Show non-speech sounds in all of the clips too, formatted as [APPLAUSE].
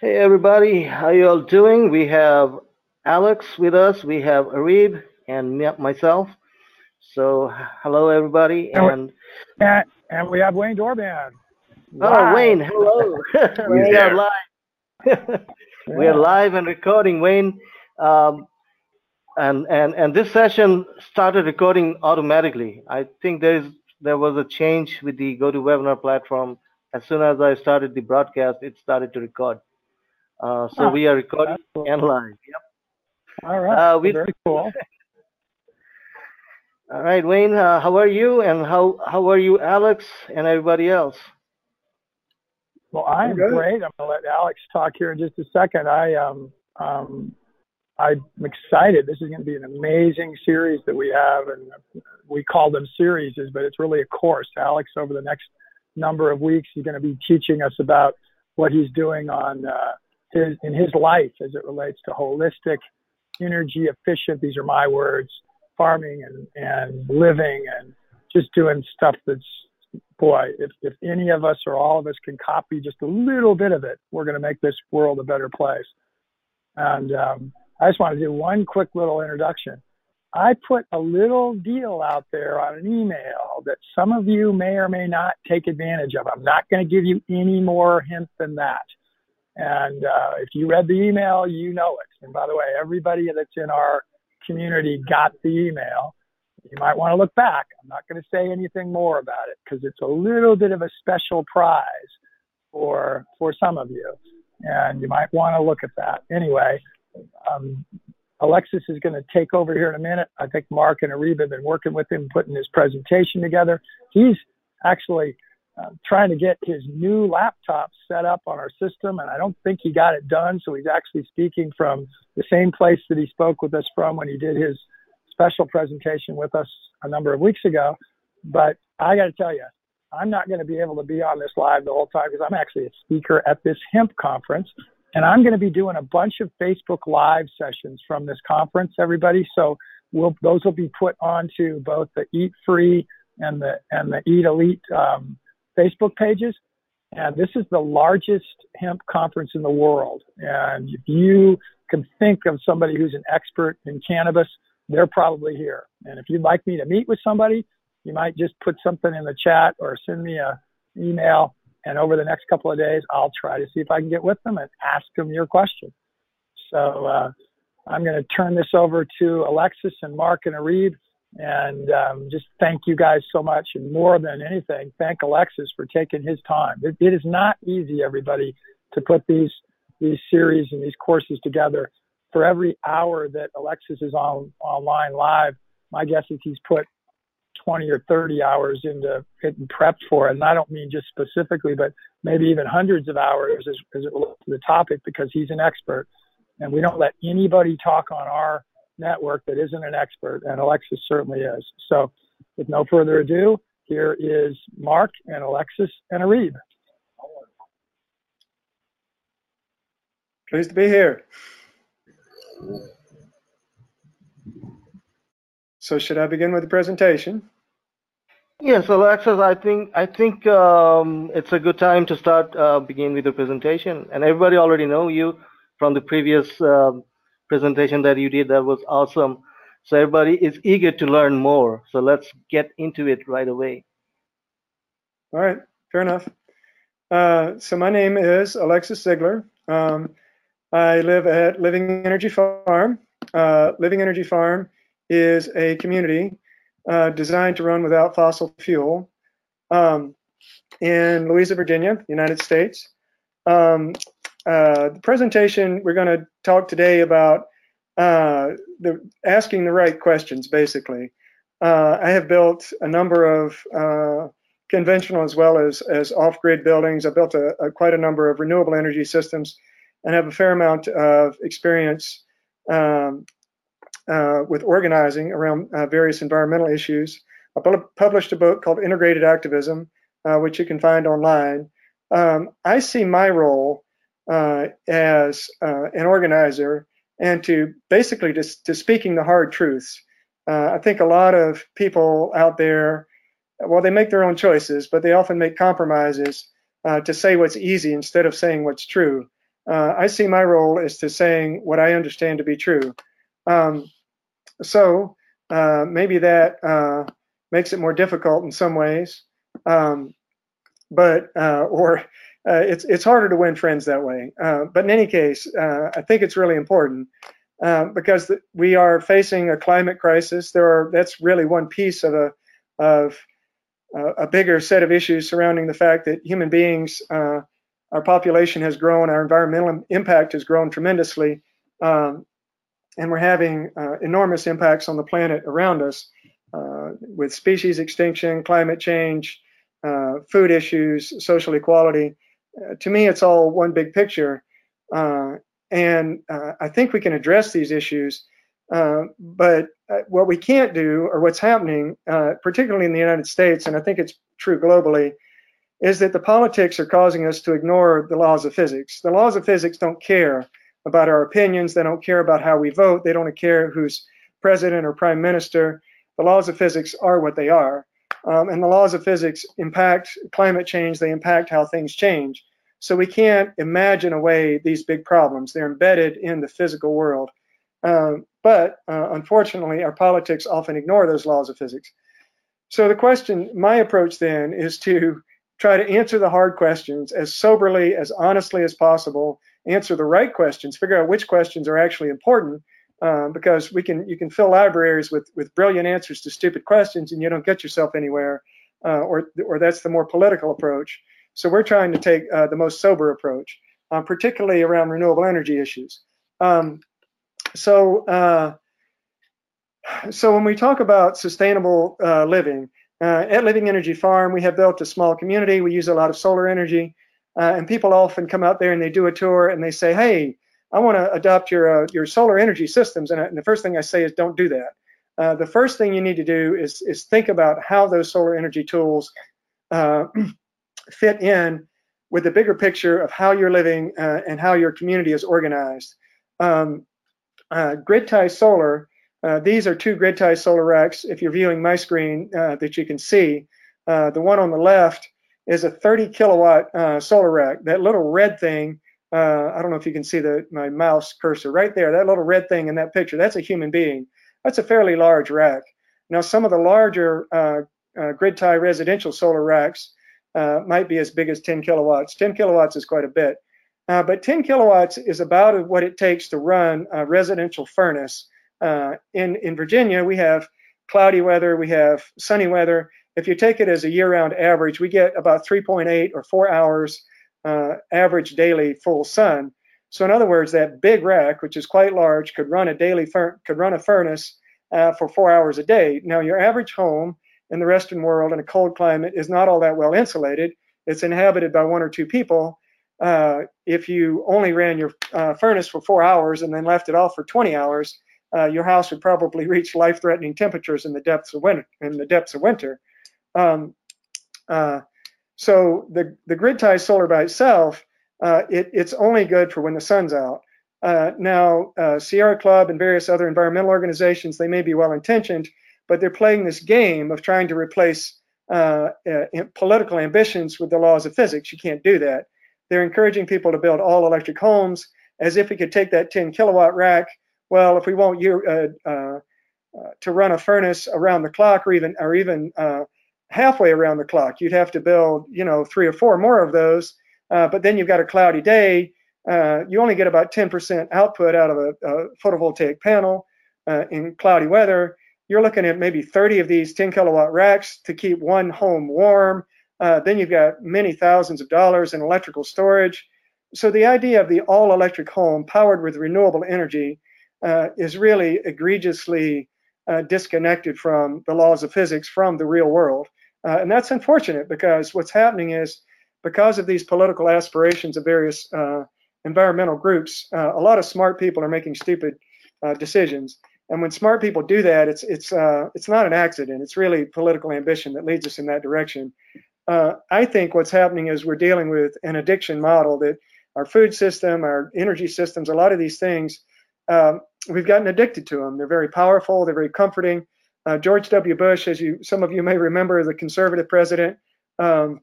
Hey everybody, how you all doing? We have Alex with us, we have Arib and myself. So hello everybody and and, and we have Wayne Dorban. Oh Wayne, hello. [LAUGHS] [LAUGHS] we are live. [LAUGHS] we are live and recording Wayne. Um, and and and this session started recording automatically. I think there is there was a change with the GoToWebinar platform. As soon as I started the broadcast, it started to record. Uh, so we are recording cool. and live. Yep. All right. Uh, we, Very cool. [LAUGHS] All right, Wayne. Uh, how are you? And how how are you, Alex, and everybody else? Well, I'm great. I'm gonna let Alex talk here in just a second. I um um I'm excited. This is going to be an amazing series that we have, and we call them series, but it's really a course. Alex, over the next number of weeks, he's going to be teaching us about what he's doing on uh, his in his life as it relates to holistic, energy efficient. These are my words. Farming and and living and just doing stuff that's boy. If if any of us or all of us can copy just a little bit of it, we're going to make this world a better place. And um, I just want to do one quick little introduction. I put a little deal out there on an email that some of you may or may not take advantage of. I'm not going to give you any more hints than that. And uh, if you read the email, you know it. And by the way, everybody that's in our community got the email. You might want to look back. I'm not going to say anything more about it because it's a little bit of a special prize for for some of you, and you might want to look at that. Anyway, um, Alexis is going to take over here in a minute. I think Mark and Ariba have been working with him, putting his presentation together. He's actually uh, trying to get his new laptop set up on our system, and I don't think he got it done. So he's actually speaking from the same place that he spoke with us from when he did his special presentation with us a number of weeks ago. But I got to tell you, I'm not going to be able to be on this live the whole time because I'm actually a speaker at this hemp conference. And I'm going to be doing a bunch of Facebook Live sessions from this conference, everybody. So we'll, those will be put onto both the Eat Free and the and the Eat Elite um, Facebook pages. And this is the largest hemp conference in the world. And if you can think of somebody who's an expert in cannabis, they're probably here. And if you'd like me to meet with somebody, you might just put something in the chat or send me a email. And over the next couple of days, I'll try to see if I can get with them and ask them your question. So uh, I'm going to turn this over to Alexis and Mark and Arib and um, just thank you guys so much. And more than anything, thank Alexis for taking his time. It, it is not easy, everybody, to put these these series and these courses together. For every hour that Alexis is on online live, my guess is he's put 20 or 30 hours into getting prepped for it. And I don't mean just specifically, but maybe even hundreds of hours as, as it relates to the topic because he's an expert. And we don't let anybody talk on our network that isn't an expert, and Alexis certainly is. So, with no further ado, here is Mark and Alexis and Arib. Pleased to be here. So, should I begin with the presentation? Yes, Alexis. I think I think um, it's a good time to start uh, begin with the presentation, and everybody already know you from the previous um, presentation that you did. That was awesome. So everybody is eager to learn more. So let's get into it right away. All right, fair enough. Uh, so my name is Alexis Zeigler. Um, I live at Living Energy Farm. Uh, Living Energy Farm is a community uh, designed to run without fossil fuel um, in Louisa, Virginia, United States. Um, uh, the presentation, we're going to talk today about uh, the, asking the right questions, basically. Uh, I have built a number of uh, conventional as well as, as off-grid buildings. I built a, a, quite a number of renewable energy systems and have a fair amount of experience um, uh, with organizing around various environmental issues. I published a book called Integrated Activism, which you can find online. Um, I see my role uh, as uh, an organizer and to basically just to speaking the hard truths. Uh, I think a lot of people out there, well, they make their own choices, but they often make compromises to say what's easy instead of saying what's true. I see my role as to saying what I understand to be true. Um, so uh, maybe that uh, makes it more difficult in some ways, um, but uh, or uh, it's it's harder to win friends that way. Uh, but in any case, uh, I think it's really important because the, we are facing a climate crisis. There are that's really one piece of a of a bigger set of issues surrounding the fact that human beings, our population has grown, our environmental impact has grown tremendously. Um, and we're having uh, enormous impacts on the planet around us uh, with species extinction, climate change, uh, food issues, social equality. Uh, to me, it's all one big picture. Uh, and uh, I think we can address these issues. but what we can't do, or what's happening, particularly in the United States, and I think it's true globally, is that the politics are causing us to ignore the laws of physics. The laws of physics don't care about our opinions. They don't care about how we vote. They don't care who's president or prime minister. The laws of physics are what they are. Um, and the laws of physics impact climate change, they impact how things change. So we can't imagine away these big problems. They're embedded in the physical world. Um, but uh, unfortunately, our politics often ignore those laws of physics. So the question, my approach then, is to try to answer the hard questions as soberly, as honestly as possible, answer the right questions, figure out which questions are actually important, um, because we can you can fill libraries with with brilliant answers to stupid questions, and you don't get yourself anywhere, uh, or or that's the more political approach. So we're trying to take uh, the most sober approach, um, particularly around renewable energy issues. Um, so. Uh, so when we talk about sustainable uh, living, uh, at Living Energy Farm, we have built a small community. We use a lot of solar energy. Uh, and people often come out there and they do a tour and they say, "Hey, I want to adopt your uh, your solar energy systems." And, I, and, the first thing I say is, "Don't do that." Uh, the first thing you need to do is is think about how those solar energy tools uh, [CLEARS THROAT] fit in with the bigger picture of how you're living uh, and how your community is organized. Um, uh, grid tie solar. these are two grid tie solar racks. If you're viewing my screen, that you can see. the one on the left is a 30 kilowatt uh, solar rack. That little red thing, uh, I don't know if you can see the my mouse cursor right there. That little red thing in that picture, that's a human being. That's a fairly large rack. Now, some of the larger uh, uh grid tie residential solar racks uh, might be as big as 10 kilowatts. 10 kilowatts is quite a bit. Uh, but 10 kilowatts is about what it takes to run a residential furnace. in, in Virginia, we have cloudy weather, we have sunny weather, if you take it as a year-round average, we get about 3.8 or 4 hours uh, average daily full sun. So in other words, that big rack, which is quite large, could run a daily fur- could run a furnace uh, for four hours a day. Now your average home in the Western world in a cold climate is not all that well insulated. It's inhabited by one or two people. Uh, if you only ran your uh, furnace for four hours and then left it off for 20 hours, uh, your house would probably [LAUGHS] reach life-threatening temperatures in the depths of winter. In the depths of winter. Um, uh, so the, the grid tie solar by itself, uh, it, it's only good for when the sun's out. Uh, now, uh, Sierra Club and various other environmental organizations, they may be well intentioned, but they're playing this game of trying to replace uh, uh, political ambitions with the laws of physics. You can't do that. They're encouraging people to build all electric homes as if we could take that 10 kilowatt rack. Well, if we want you to run a furnace around the clock or even or even halfway around the clock. You'd have to build, you know, three or four more of those. Uh, but then you've got a cloudy day. Uh, you only get about 10% output out of a, a photovoltaic panel uh, in cloudy weather. You're looking at maybe 30 of these 10 kilowatt racks to keep one home warm. Uh, then you've got many thousands of dollars in electrical storage. So the idea of the all electric home powered with renewable energy uh, is really egregiously uh, disconnected from the laws of physics from the real world. Uh, and that's unfortunate because what's happening is because of these political aspirations of various uh, environmental groups, uh, a lot of smart people are making stupid uh, decisions. And when smart people do that, it's it's uh, it's not an accident. It's really political ambition that leads us in that direction. Uh, I think what's happening is we're dealing with an addiction model that our food system, our energy systems, a lot of these things, um, we've gotten addicted to them. They're very powerful. They're very comforting. Uh, George W. Bush, as you some of you may remember, the conservative president um,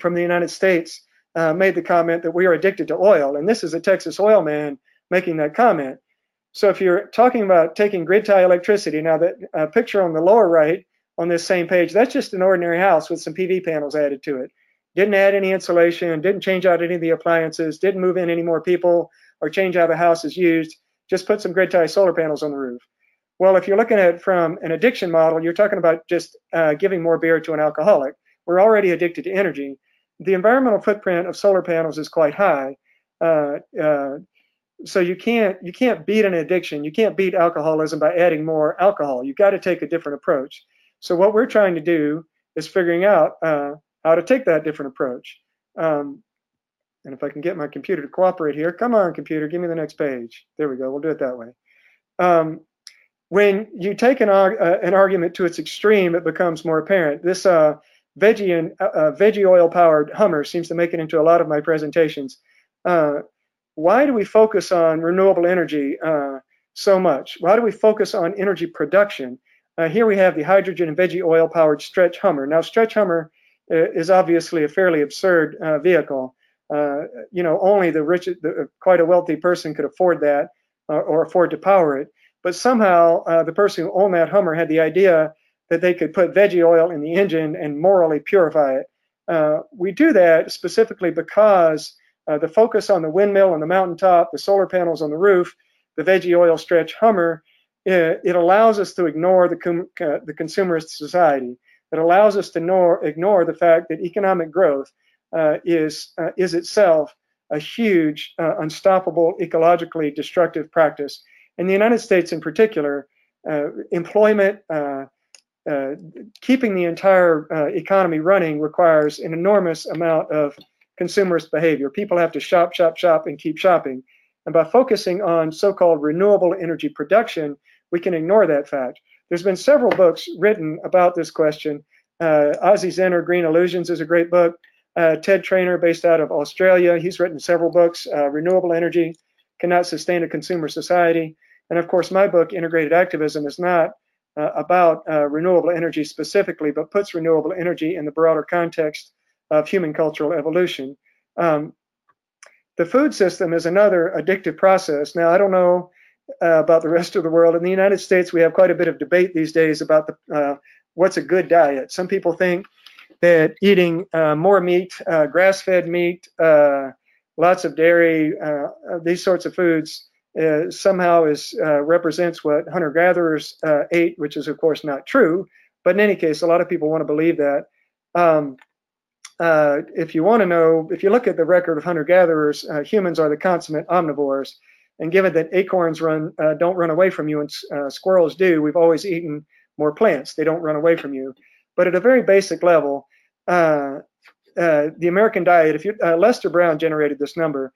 from the United States, uh, made the comment that we are addicted to oil, and this is a Texas oil man making that comment. So if you're talking about taking grid tie electricity, now that uh, picture on the lower right on this same page, that's just an ordinary house with some PV panels added to it. Didn't add any insulation, didn't change out any of the appliances, didn't move in any more people or change how the house is used, just put some grid tie solar panels on the roof. Well, if you're looking at it from an addiction model, you're talking about just uh, giving more beer to an alcoholic. We're already addicted to energy. The environmental footprint of solar panels is quite high. Uh, uh, so you can't you can't beat an addiction. You can't beat alcoholism by adding more alcohol. You've got to take a different approach. So what we're trying to do is figuring out uh, how to take that different approach. Um, and if I can get my computer to cooperate here, come on, computer, give me the next page. There we go. We'll do it that way. Um, when you take an, uh, an argument to its extreme, it becomes more apparent. This uh, veggie and uh, uh veggie oil powered Hummer seems to make it into a lot of my presentations. Uh, why do we focus on renewable energy uh, so much? Why do we focus on energy production? Here we have the hydrogen and veggie oil powered Stretch Hummer. Now, Stretch Hummer is obviously a fairly absurd vehicle. You know, only the rich, the, quite a wealthy person could afford that or afford to power it. But somehow, the person who owned that Hummer had the idea that they could put veggie oil in the engine and morally purify it. we do that specifically because uh, the focus on the windmill on the mountaintop, the solar panels on the roof, the veggie oil stretch Hummer, it, it allows us to ignore the, com- uh, the consumerist society. It allows us to ignore, ignore the fact that economic growth uh, is, uh, is itself a huge, uh, unstoppable, ecologically destructive practice. In the United States, in particular, uh, employment, keeping the entire economy running requires an enormous amount of consumerist behavior. People have to shop, shop, shop, and keep shopping. And by focusing on so called renewable energy production, we can ignore that fact. There's been several books written about this question. Uh, Ozzie Zehner, Green Illusions, is a great book. Uh, Ted Trainer, based out of Australia, he's written several books. Uh, renewable energy cannot sustain a consumer society. And of course, my book, Integrated Activism, is not uh, about uh, renewable energy specifically, but puts renewable energy in the broader context of human cultural evolution. Um, the food system is another addictive process. Now, I don't know uh, about the rest of the world. In the United States, we have quite a bit of debate these days about the, uh, what's a good diet. Some people think that eating uh, more meat, uh, grass fed meat, lots of dairy, uh, these sorts of foods somehow is represents what hunter gatherers ate, which is, of course, not true. But in any case, a lot of people want to believe that. Um, uh, if you want to know, if you look at the record of hunter-gatherers, uh, humans are the consummate omnivores. And given that acorns run uh, don't run away from you and uh, squirrels do, we've always eaten more plants. They don't run away from you. But at a very basic level, uh, the American diet, if you Lester Brown generated this number.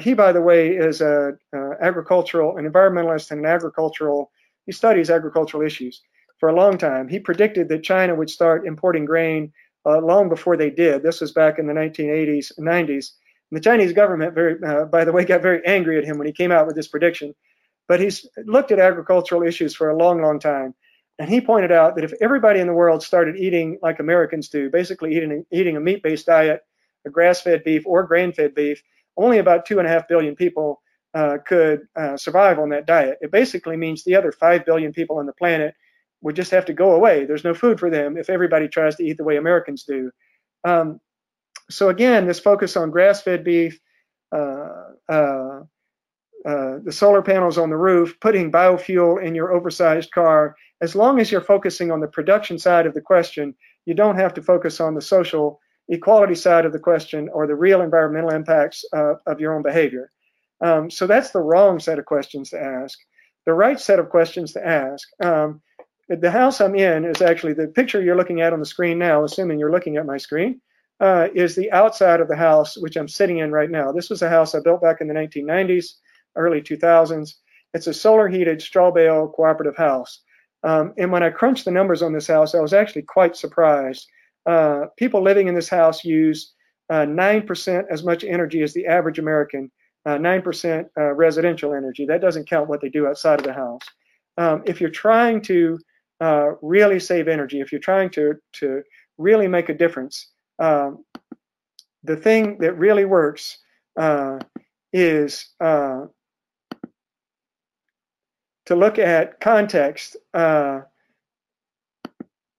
he, by the way, is a agricultural, an environmentalist and an agricultural. He studies agricultural issues for a long time. He predicted that China would start importing grain uh, long before they did. This was back in the 1980s, 90s. And the Chinese government, very, uh, by the way, [LAUGHS] got very angry at him when he came out with this prediction. But he's looked at agricultural issues for a long, long time. And he pointed out that if everybody in the world started eating like Americans do, basically eating, eating a meat based diet, a grass fed beef, or grain fed beef, only about two and a half billion people uh, could uh, survive on that diet. It basically means the other five billion people on the planet would just have to go away. There's no food for them if everybody tries to eat the way Americans do. Um, so again, this focus on grass-fed beef, uh, uh, uh, the solar panels on the roof, putting biofuel in your oversized car, as long as you're focusing on the production side of the question, you don't have to focus on the social equality side of the question or the real environmental impacts uh, of your own behavior. Um, so that's the wrong set of questions to ask. The right set of questions to ask. Um, the house I'm in is actually the picture you're looking at on the screen now, assuming you're looking at my screen. uh, is the outside of the house, which I'm sitting in right now. This was a house I built back in the 1990s, early 2000s. It's a solar heated straw bale cooperative house. Um, and when I crunched the numbers on this house, I was actually quite surprised. Uh, people living in this house use uh, 9% as much energy as the average American, uh, 9% uh, residential energy. That doesn't count what they do outside of the house. Um, if you're trying to uh, really save energy, if you're trying to, to really make a difference, um, the thing that really works uh, is to look at context, uh,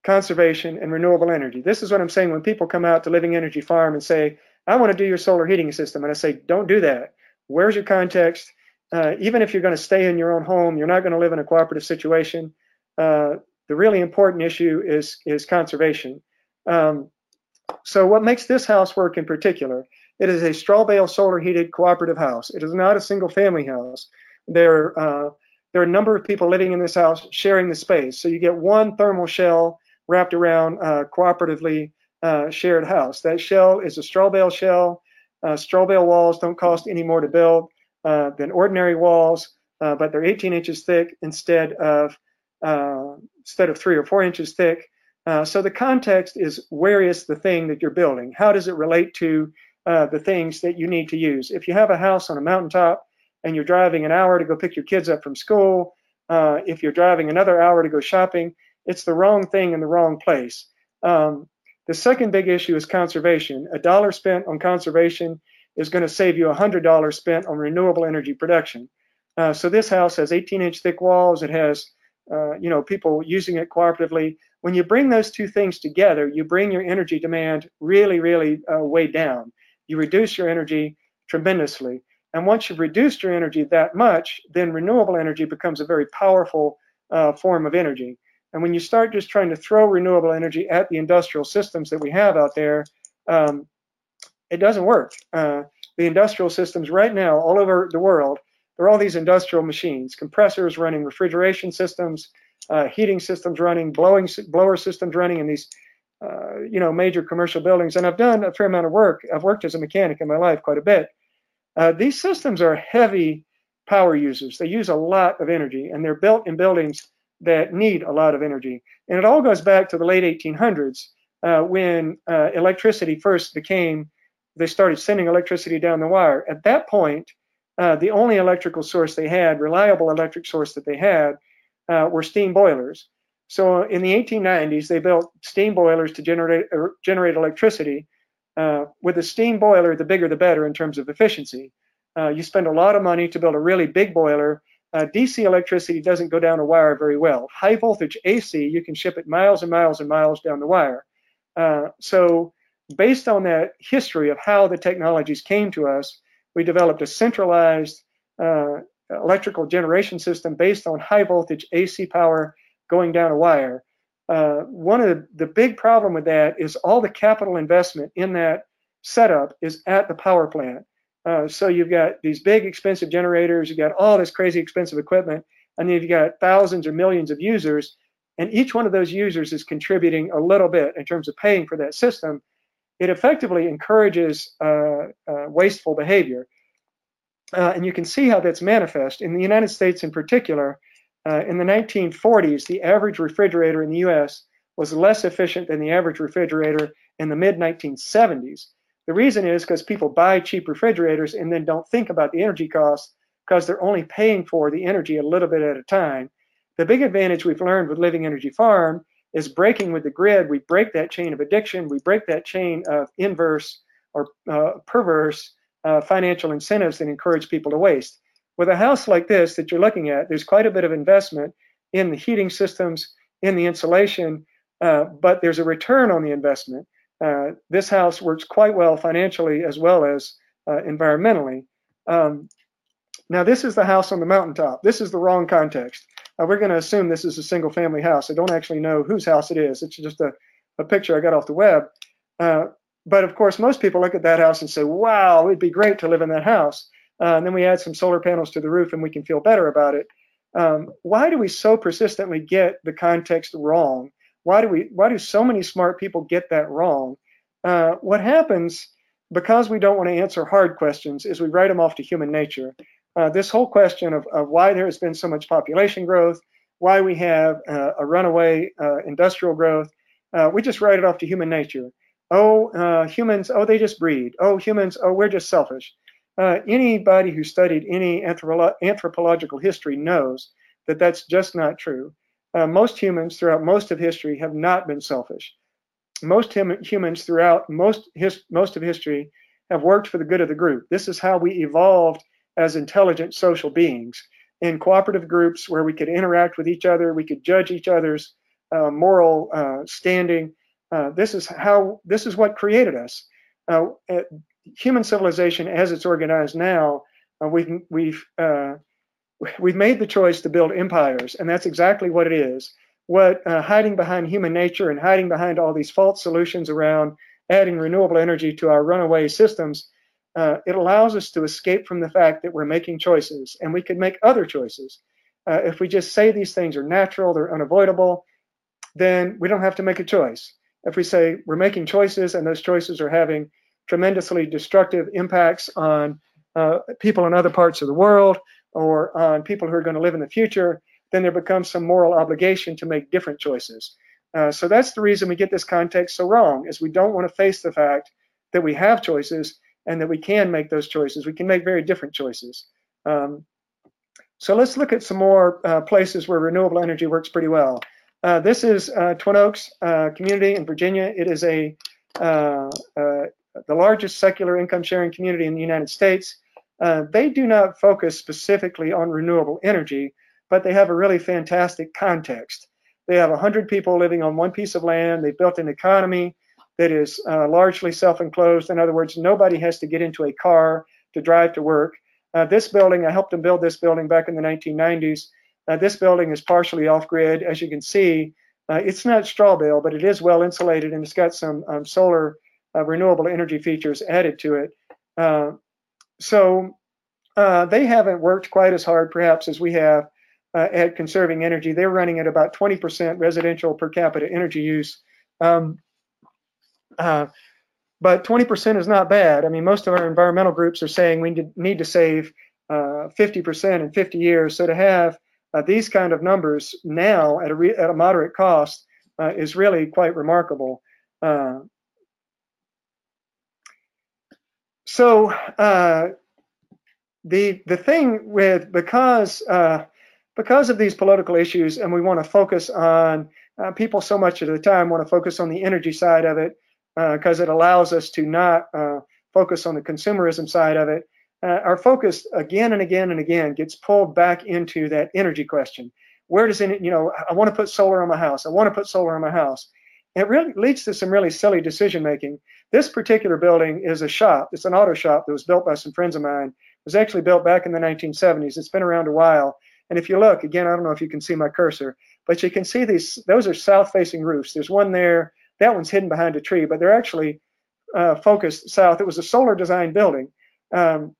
conservation, and renewable energy. This is what I'm saying when people come out to Living Energy Farm and say, I want to do your solar heating system. And I say, don't do that. Where's your context? Uh, even if you're going to stay in your own home, you're not going to live in a cooperative situation. Uh, the really important issue is, is conservation. Um, so what makes this house work in particular? It is a straw bale solar heated cooperative house. It is not a single family house. There, uh, there are a number of people living in this house sharing the space. So you get one thermal shell wrapped around a cooperatively uh, shared house. That shell is a straw bale shell. Uh, straw bale walls don't cost any more to build uh, than ordinary walls, uh, but they're 18 inches thick instead of uh, instead of three or four inches thick. Uh, so the context is where is the thing that you're building? How does it relate to the things that you need to use? If you have a house on a mountaintop and you're driving an hour to go pick your kids up from school, uh, if you're driving another hour to go shopping, it's the wrong thing in the wrong place. Um, the second big issue is conservation. A dollar spent on conservation is going to save you $100 spent on renewable energy production. Uh, so this house has 18 inch thick walls. It has, uh, you know, people using it cooperatively when you bring those two things together, you bring your energy demand really, really uh, way down. You reduce your energy tremendously. And once you've reduced your energy that much, then renewable energy becomes a very powerful uh, form of energy. And when you start just trying to throw renewable energy at the industrial systems that we have out there, um, it doesn't work. Uh, the industrial systems right now, all over the world, there are all these industrial machines, compressors running refrigeration systems, uh, heating systems running, blowing blower systems running in these, uh, you know, major commercial buildings. And I've done a fair amount of work. I've worked as a mechanic in my life quite a bit. Uh, these systems are heavy power users. They use a lot of energy, and they're built in buildings that need a lot of energy. And it all goes back to the late 1800s uh, when uh, electricity first became. They started sending electricity down the wire. At that point, uh, the only electrical source they had, reliable electric source that they had, uh, were steam boilers. So in the 1890s, they built steam boilers to generate uh, generate electricity. Uh, with a steam boiler, the bigger the better in terms of efficiency. Uh, you spend a lot of money to build a really big boiler. Uh, DC electricity doesn't go down a wire very well. High voltage AC, you can ship it miles and miles and miles down the wire. Uh, so based on that history of how the technologies came to us, we developed a centralized uh, electrical generation system based on high voltage AC power going down a wire. Uh, one of the, the big problem with that is all the capital investment in that setup is at the power plant. Uh, so you've got these big expensive generators, you've got all this crazy expensive equipment, and then you've got thousands or millions of users, and each one of those users is contributing a little bit in terms of paying for that system. It effectively encourages uh, uh wasteful behavior. Uh, and you can see how that's manifest. In the United States, in particular, uh, in the 1940s, the average refrigerator in the US was less efficient than the average refrigerator in the mid 1970s. The reason is because people buy cheap refrigerators and then don't think about the energy costs because they're only paying for the energy a little bit at a time. The big advantage we've learned with Living Energy Farm is breaking with the grid. We break that chain of addiction, we break that chain of inverse or uh, perverse uh, financial incentives that encourage people to waste. With a house like this that you're looking at, there's quite a bit of investment in the heating systems, in the insulation, uh, but there's a return on the investment. Uh, this house works quite well financially as well as uh, environmentally. Um, now, this is the house on the mountaintop. This is the wrong context. Uh, we're going to assume this is a single family house. I don't actually know whose house it is. It's just a, a picture I got off the web. Uh, but of course, most people look at that house and say, wow, it'd be great to live in that house. Uh, and then we add some solar panels to the roof and we can feel better about it. Um, why do we so persistently get the context wrong? Why do we? Why do so many smart people get that wrong? Uh, what happens because we don't want to answer hard questions is we write them off to human nature. Uh, this whole question of, of, why there has been so much population growth, why we have uh, a runaway uh, industrial growth, uh, we just write it off to human nature. Oh, uh, humans, oh, they just breed. Oh, humans, oh, we're just selfish. Uh, anybody who studied any anthropo- anthropological history knows that that's just not true. most humans throughout most of history have not been selfish most hum- humans throughout most his- most of history have worked for the good of the group. This is how we evolved as intelligent social beings in cooperative groups where we could interact with each other, we could judge each other's uh, moral uh, standing. Uh, this is how this is what created us. Uh, human civilization, as it's organized now, uh, we've we've uh, we've made the choice to build empires, and that's exactly what it is what uh, hiding behind human nature and hiding behind all these false solutions around adding renewable energy to our runaway systems, uh, it allows us to escape from the fact that we're making choices and we could make other choices. Uh, if we just say these things are natural, they're unavoidable, then we don't have to make a choice. If we say we're making choices and those choices are having tremendously destructive impacts on uh, people in other parts of the world or on people who are going to live in the future, then there becomes some moral obligation to make different choices. Uh, so that's the reason we get this context so wrong, is we don't want to face the fact that we have choices and that we can make those choices. We can make very different choices. Um, so let's look at some more uh, places where renewable energy works pretty well. Uh, this is uh, Twin Oaks uh, community in Virginia. It is a uh, the largest secular income sharing community in the United States. they do not focus specifically on renewable energy, but they have a really fantastic context. They have 100 people living on one piece of land. They've built an economy that is uh, largely self enclosed. In other words, nobody has to get into a car to drive to work. Uh, this building, I helped them build this building back in the 1990s. Uh, this building is partially off grid. As you can see, uh, it's not straw bale, but it is well insulated and it's got some um, solar uh, renewable energy features added to it. Uh, so they haven't worked quite as hard, perhaps, as we have uh, at conserving energy. They're running at about 20% residential per capita energy use. Um, uh, but 20% is not bad. I mean, most of our environmental groups are saying we need to save uh, 50% in 50 years. So to have uh, these kind of numbers now at a, re- at a moderate cost uh, is really quite remarkable. Uh, so the the thing with because because of these political issues, and we want to focus on uh, people so much of the time want to focus on the energy side of it because uh, it allows us to not uh, focus on the consumerism side of it. Uh, our focus again and again and again gets pulled back into that energy question. Where does it, you know, I want to put solar on my house. I want to put solar on my house. it really leads to some really silly decision making. This particular building is a shop. It's an auto shop that was built by some friends of mine. It was actually built back in the 1970s. It's been around a while and if you look, again, I don't know if you can see my cursor, but you can see these, those are south-facing roofs. There's one there, that one's hidden behind a tree, but they're actually uh, focused south. It was a solar design building. Um,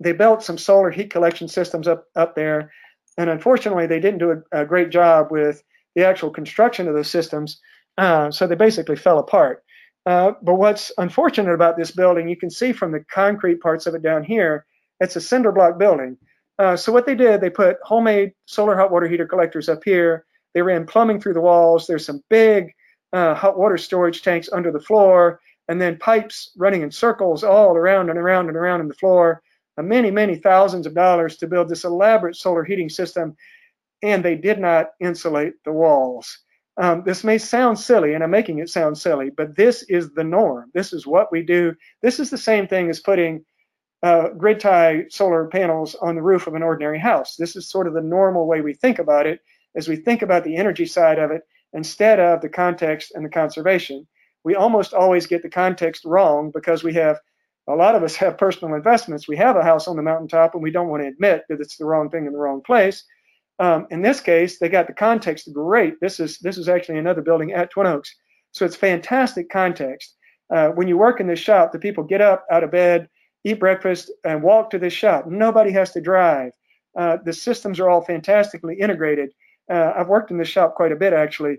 they built some solar heat collection systems up, up there, and unfortunately, they didn't do a, a great job with the actual construction of those systems, uh, so they basically fell apart. Uh, but what's unfortunate about this building, you can see from the concrete parts of it down here, it's a cinder block building. Uh, so what they did, they put homemade solar hot water heater collectors up here. They ran plumbing through the walls. There's some big uh, hot water storage tanks under the floor, and then pipes running in circles all around and around and around in the floor. Uh, many, many thousands of dollars to build this elaborate solar heating system, and they did not insulate the walls. Um, this may sound silly, and I'm making it sound silly, but this is the norm. This is what we do. This is the same thing as putting uh, grid tie solar panels on the roof of an ordinary house. This is sort of the normal way we think about it as we think about the energy side of it instead of the context and the conservation. We almost always get the context wrong because we have a lot of us [LAUGHS] have personal investments. We have a house on the mountaintop and we don't want to admit that it's the wrong thing in the wrong place. Um, in this case, they got the context great. This is this is actually another building at Twin Oaks, so it's fantastic context. Uh, when you work in this shop, the people get up out of bed, eat breakfast, and walk to this shop. Nobody has to drive. Uh, the systems are all fantastically integrated. Uh, I've worked in this shop quite a bit actually,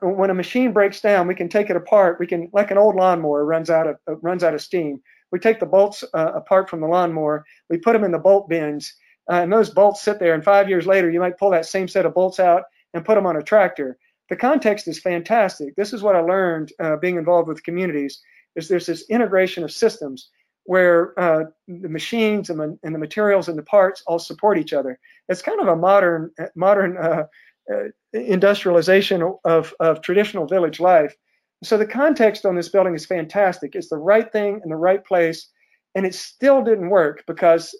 when a machine breaks down, we can take it apart. We can, like an old lawnmower runs out of uh, runs out of steam. We take the bolts uh, apart from the lawnmower. We put them in the bolt bins, uh, and those bolts sit there. And five years later, you might pull that same set of bolts out and put them on a tractor. The context is fantastic. This is what I learned uh, being involved with communities. Is there's this integration of systems where uh, the machines and the, materials and the parts all support each other. It's kind of a modern modern uh, uh, industrialization of, of traditional village life. So the context on this building is fantastic. It's the right thing in the right place, and it still didn't work because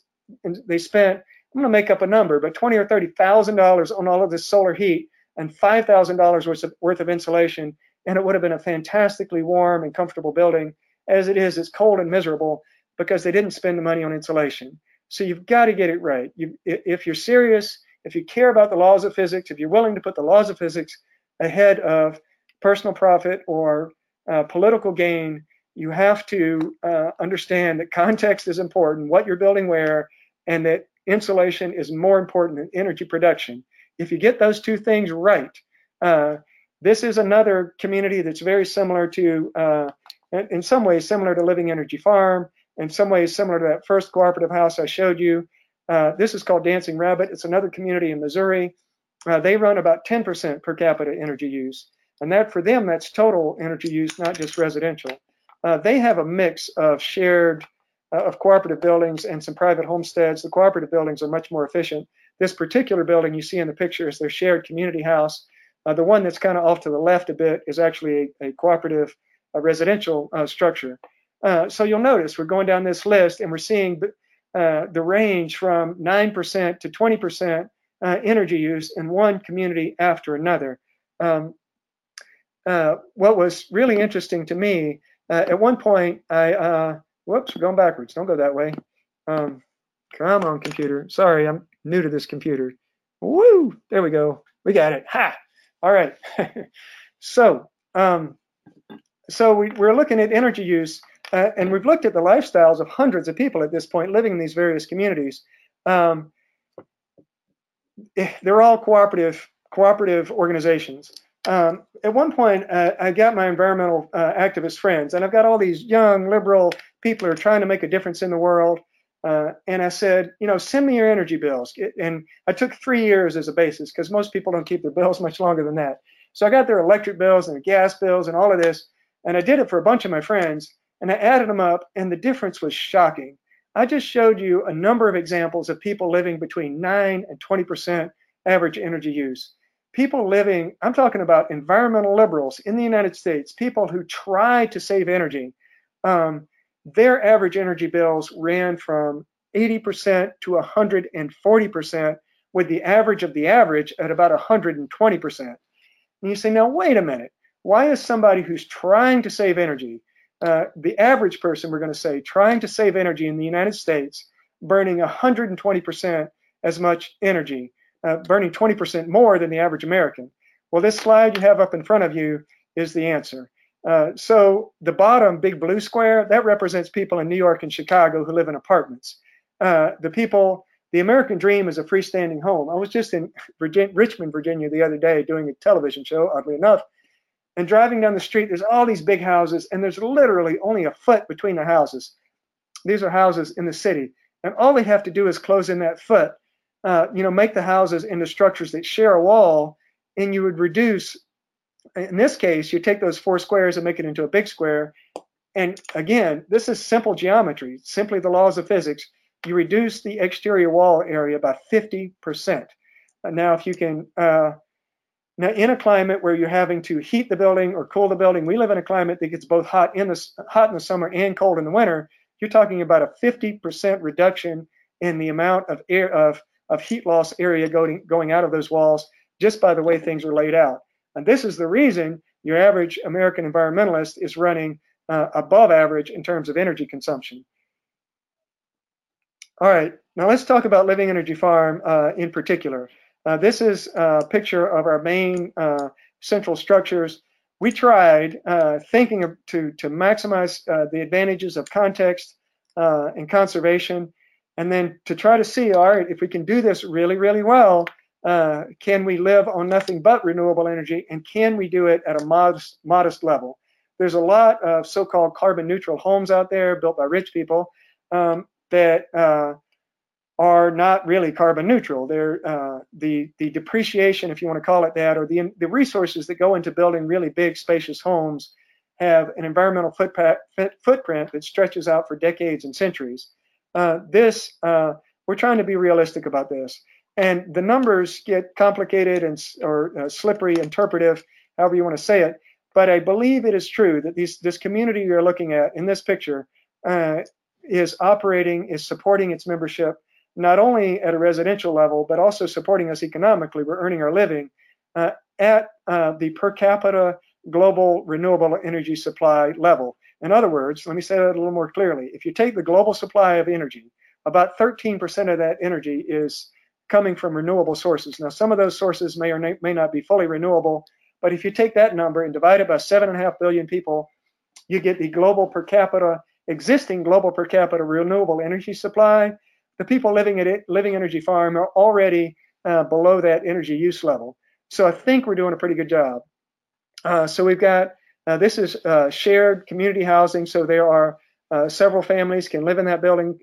they spent I'm going to make up a number, but twenty or thirty thousand dollars on all of this solar heat and five thousand dollars worth of insulation, and it would have been a fantastically warm and comfortable building. As it is, it's cold and miserable because they didn't spend the money on insulation. So you've got to get it right. You, if you're serious if you care about the laws of physics, if you're willing to put the laws of physics ahead of personal profit or uh, political gain, you have to uh, understand that context is important, what you're building where, and that insulation is more important than energy production. If you get those two things right, uh, this is another community that's very similar to, uh, in some ways, similar to Living Energy Farm, in some ways, similar to that first cooperative house I showed you. Uh, this is called Dancing Rabbit. It's another community in Missouri. Uh, they run about 10% per capita energy use. And that for them, that's total energy use, not just residential. Uh, they have a mix of shared, of cooperative buildings and some private homesteads. The cooperative buildings are much more efficient. This particular building you see in the picture is their shared community house. Uh, the one that's kind of off to the left a bit is actually a, a cooperative residential structure. so you'll notice we're going down this list and we're seeing uh, the range from 9% to 20% uh, energy use in one community after another. Um, uh, what was really interesting to me, uh, at one point, I, uh, whoops, we're going backwards. Don't go that way. Um, come on, computer. Sorry, I'm new to this computer. Woo! There we go. We got it. Ha! All right. [LAUGHS] so, um, so we, we're looking at energy use uh, and we've looked at the lifestyles of hundreds of people at this point living in these various communities. Um, eh, they're all cooperative cooperative organizations. Um, at one point, uh, I got my environmental uh, activist friends, and I've got all these young liberal people are trying to make a difference in the world. Uh, and I said, you know, send me your energy bills. And I took three years as a basis because most people don't keep their bills [LAUGHS] much longer than that. So I got their electric bills and gas bills and all of this, and I did it for a bunch of my friends and I added them up, and the difference was shocking. I just showed you a number of examples of people living between 9 and 20% average energy use. People living, I'm talking about environmental liberals in the United States, people who try to save energy. Um, their average energy bills ran from 80% to 140%, with the average of the average at about 120%. And you say, now, wait a minute. Why is somebody who's trying to save energy, uh, the average person, we're going to say, trying to save energy in the United States, burning 120% as much energy, uh, burning 20% more than the average American. Well, this slide you have up in front of you is the answer. Uh, so the bottom big blue square, that represents people in New York and Chicago who live in apartments. Uh, the people, the American dream is a freestanding home. I was just in Virginia, Richmond, Virginia the other day doing a television show, oddly enough, and driving down the street, there's all these big houses, and there's literally only a foot between the houses. These are houses in the city, and all they have to do is close in that foot. Uh, you know, make the houses into structures that share a wall, and you would reduce. In this case, you take those four squares and make it into a big square. And again, this is simple geometry, simply the laws of physics. You reduce the exterior wall area by 50%. Now, if you can uh, now, in a climate where you're having to heat the building or cool the building, we live in a climate that gets both hot in the hot in the summer and cold in the winter. You're talking about a 50% reduction in the amount of air of of heat loss area going going out of those walls just by the way things are laid out. And this is the reason your average American environmentalist is running uh, above average in terms of energy consumption. All right, now let's talk about Living Energy Farm uh, in particular. Uh, this is a picture of our main uh, central structures. We tried uh, thinking of, to, to maximize uh, the advantages of context and conservation, and then to try to see, all right, if we can do this really, really well, Uh, can we live on nothing but renewable energy? And can we do it at a modest, modest level? There's a lot of so-called carbon neutral homes out there built by rich people um, that uh, are not really carbon neutral. They're uh, the the depreciation, if you want to call it that, or the the resources that go into building really big, spacious homes have an environmental footprint, footprint that stretches out for decades and centuries. Uh, this uh, we're trying to be realistic about this, and the numbers get complicated and or uh, slippery, interpretive, however you want to say it. But I believe it is true that these, this community you're looking at in this picture uh, is operating, is supporting its membership not only at a residential level, but also supporting us economically. We're earning our living uh, at uh, the per capita global renewable energy supply level. In other words, let me say that a little more clearly. If you take the global supply of energy, about 13% of that energy is coming from renewable sources. Now, some of those sources may or may not be fully renewable, but if you take that number and divide it by 7.5 billion people, you get the global per capita, existing global per capita renewable energy supply the people living at it, Living Energy Farm are already uh, below that energy use level. So I think we're doing a pretty good job. Uh, so we've got uh, this is uh, shared community housing. So there are uh, several families can live in that building.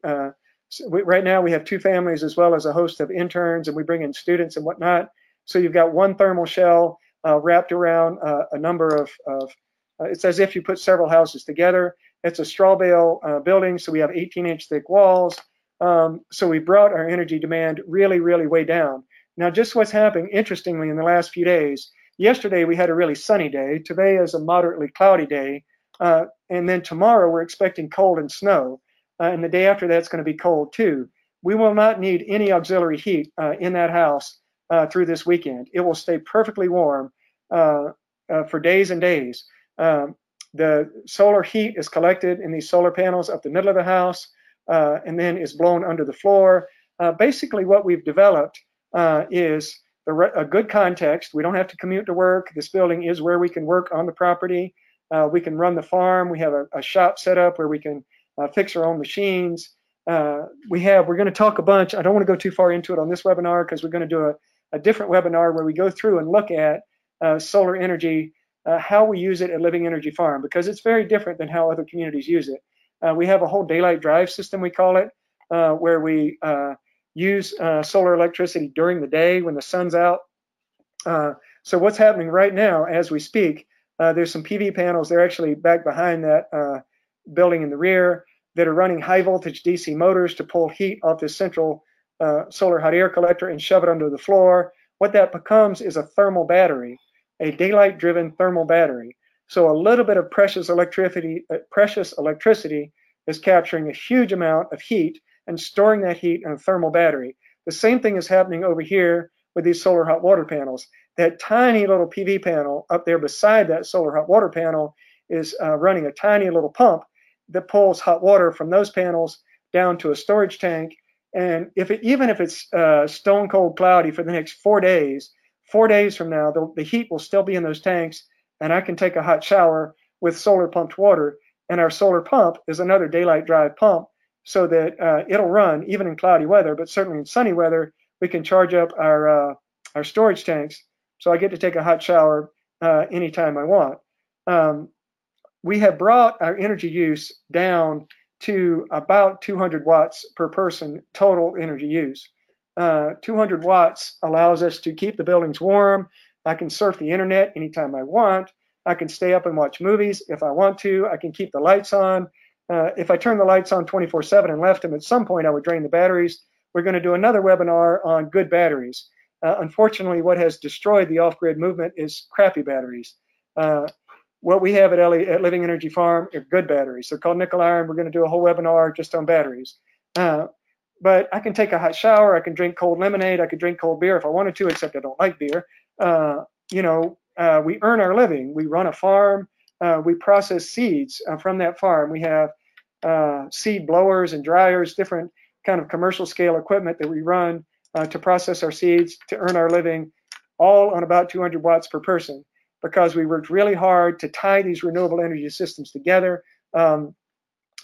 Uh, so we, right now we have two families as well as a host of interns, and we bring in students and whatnot. So you've got one thermal shell wrapped around a number of, of it's as if you put several houses together. It's a straw bale building, so we have 18 inch thick walls. Um, so we brought our energy demand really, really way down. Now, just what's happening, interestingly, in the last few days, yesterday we had a really sunny day. Today is a moderately cloudy day. Uh, and then tomorrow we're expecting cold and snow. Uh, and the day after that's going to be cold too. We will not need any auxiliary heat uh, in that house uh, through this weekend. It will stay perfectly warm uh, uh, for days and days. Um, the solar heat is collected in these solar panels up the middle of the house and then is blown under the floor. Basically, what we've developed is a good context. We don't have to commute to work. This building is where we can work on the property. Uh, we can run the farm. We have a, a shop set up where we can fix our own machines. Uh, we have, we're going to talk a bunch. I don't want to go too far into it on this webinar because we're going to do a, a, different webinar where we go through and look at solar energy, how we use it at Living Energy Farm, because it's very different than how other communities use it. Uh, we have a whole daylight drive system, we call it, uh, where we uh, use uh, solar electricity during the day when the sun's out. Uh, so what's happening right now as we speak, uh, there's some PV panels. They're actually back behind that building in the rear that are running high voltage DC motors to pull heat off this central solar hot air collector and shove it under the floor. What that becomes is a thermal battery, a daylight driven thermal battery. So a little bit of precious electricity, uh, precious electricity is capturing a huge amount of heat and storing that heat in a thermal battery. The same thing is happening over here with these solar hot water panels. That tiny little PV panel up there beside that solar hot water panel is uh, running a tiny little pump that pulls hot water from those panels down to a storage tank. And if it, even if it's uh, stone cold cloudy for the next four days, four days from now, the, the heat will still be in those tanks and I can take a hot shower with solar pumped water. And our solar pump is another daylight drive pump so that uh, it'll run even in cloudy weather, but certainly in sunny weather, we can charge up our, uh, our storage tanks. So I get to take a hot shower uh, anytime I want. Um, we have brought our energy use down to about 200 watts per person total energy use. Uh, 200 watts allows us to keep the buildings warm, I can surf the internet anytime I want. I can stay up and watch movies if I want to. I can keep the lights on. Uh, if I turn the lights on 24 7 and left them, at some point I would drain the batteries. We're going to do another webinar on good batteries. Uh, unfortunately, what has destroyed the off grid movement is crappy batteries. Uh, what we have at, at, Living Energy Farm are good batteries. They're called nickel iron. We're going to do a whole webinar just on batteries. Uh, but I can take a hot shower. I can drink cold lemonade. I could drink cold beer if I wanted to, except I don't like beer uh, you know, uh, we earn our living. We run a farm. Uh, we process seeds uh, from that farm. We have uh, seed blowers and dryers, different kind of commercial scale equipment that we run to process our seeds to earn our living, all on about 200 watts per person. Because we worked really hard to tie these renewable energy systems together um,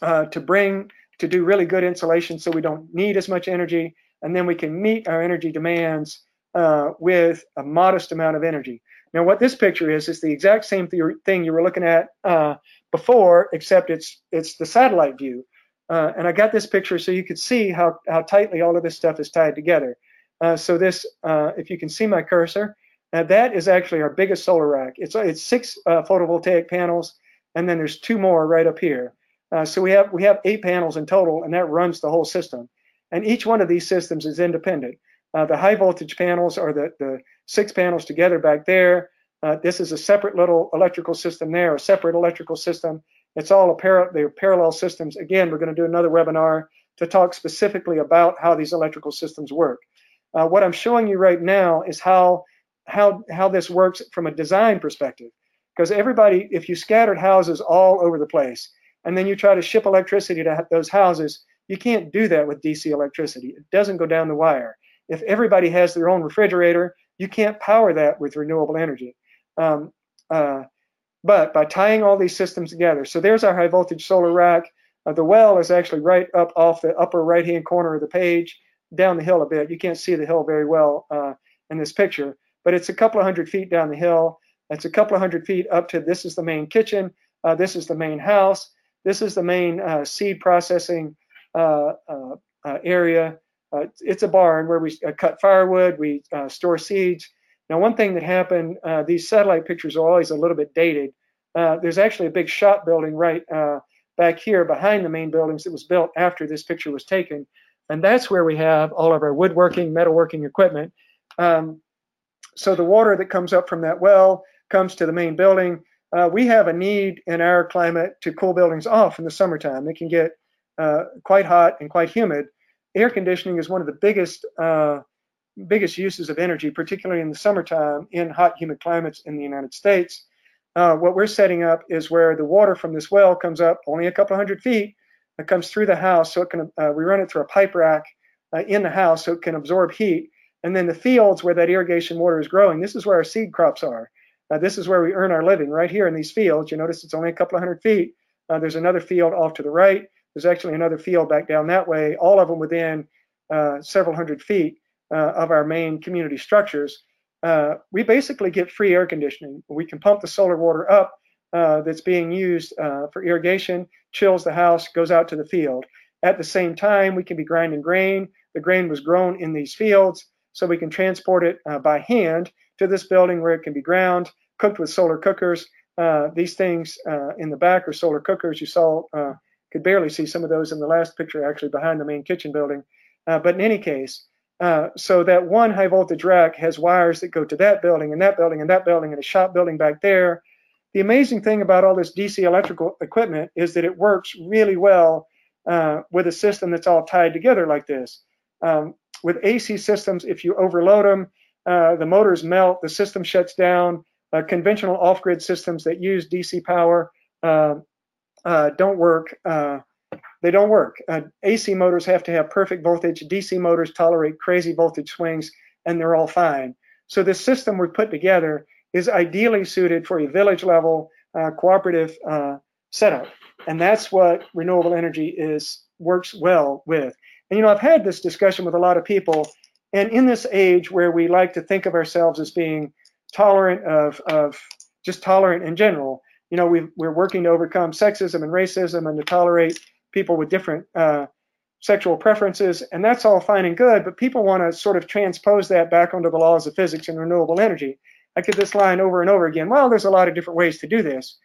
to bring to do really good insulation, so we don't need as much energy, and then we can meet our energy demands uh, with a modest amount of energy. Now, what this picture is is the exact same th- thing you were looking at uh, before, except it's it's the satellite view. Uh, and I got this picture so you could see how how tightly all of this stuff is tied together. Uh, so this, uh, if you can see my cursor, uh, that is actually our biggest solar rack. It's it's six photovoltaic panels, and then there's two more right up here. so we have we have eight panels in total, and that runs the whole system. And each one of these systems is independent. Uh, the high voltage panels are the, the six panels together back there. Uh, this is a separate little electrical system there, a separate electrical system. It's all a par- they're parallel systems. Again, we're going to do another webinar to talk specifically about how these electrical systems work. Uh, what I'm showing you right now is how how how this works from a design perspective. Because everybody, if you scattered houses all over the place, and then you try to ship electricity to those houses, you can't do that with DC electricity. It doesn't go down the wire. If everybody has their own refrigerator, you can't power that with renewable energy. Um, uh, but by tying all these systems together, so there's our high voltage solar rack. Uh, the well is actually right up off the upper right hand corner of the page, down the hill a bit. You can't see the hill very well uh, in this picture, but it's a couple of hundred feet down the hill. It's a couple of hundred feet up to this is the main kitchen. Uh, this is the main house. This is the main uh, seed processing uh, area. Uh, it's a barn where we uh, cut firewood, we uh, store seeds. Now, one thing that happened, these satellite pictures are always a little bit dated. there's actually a big shop building right back here behind the main buildings that was built after this picture was taken. And that's where we have all of our woodworking, metalworking equipment. Um, so the water that comes up from that well comes to the main building. Uh, we have a need in our climate to cool buildings off in the summertime. It can get uh, quite hot and quite humid air conditioning is one of the biggest uh, biggest uses of energy, particularly in the summertime in hot, humid climates in the United States. Uh, what we're setting up is where the water from this well comes up only a couple hundred feet. It comes through the house, so it can. Uh, we run it through a pipe rack uh, in the house, so it can absorb heat. And then the fields where that irrigation water is growing, this is where our seed crops are. Uh, this is where we earn our living, right here in these fields. You notice it's only a couple of hundred feet. Uh, there's another field off to the right. There's actually another field back down that way, all of them within uh, several hundred feet uh, of our main community structures. Uh, we basically get free air conditioning. We can pump the solar water up uh, that's being used for irrigation, chills the house, goes out to the field. At the same time, we can be grinding grain. The grain was grown in these fields, so we can transport it uh, by hand to this building where it can be ground, cooked with solar cookers. these things in the back are solar cookers. You saw could barely see some of those in the last picture, actually, behind the main kitchen building. Uh, but in any case, uh, so that one high voltage rack has wires that go to that building and that building and that building and a shop building back there. The amazing thing about all this DC electrical equipment is that it works really well uh, with a system that's all tied together like this. Um, with AC systems, if you overload them, uh, the motors melt, the system shuts down. Uh, conventional off-grid systems that use DC power uh, uh, don't work. Uh, they don't work. AC motors have to have perfect voltage. DC motors tolerate crazy voltage swings, and they're all fine. So this system we put together is ideally suited for a village level uh, cooperative setup, and that's what renewable energy is works well with. And you know, I've had this discussion with a lot of people, and in this age where we like to think of ourselves as being tolerant of, of just tolerant in general, you know, we are working to overcome sexism and racism and to tolerate people with different uh, sexual preferences, and that's all fine and good. But people want to sort of transpose that back onto the laws of physics and renewable energy. I get this line over and over again. Well, there's a lot of different ways to do this,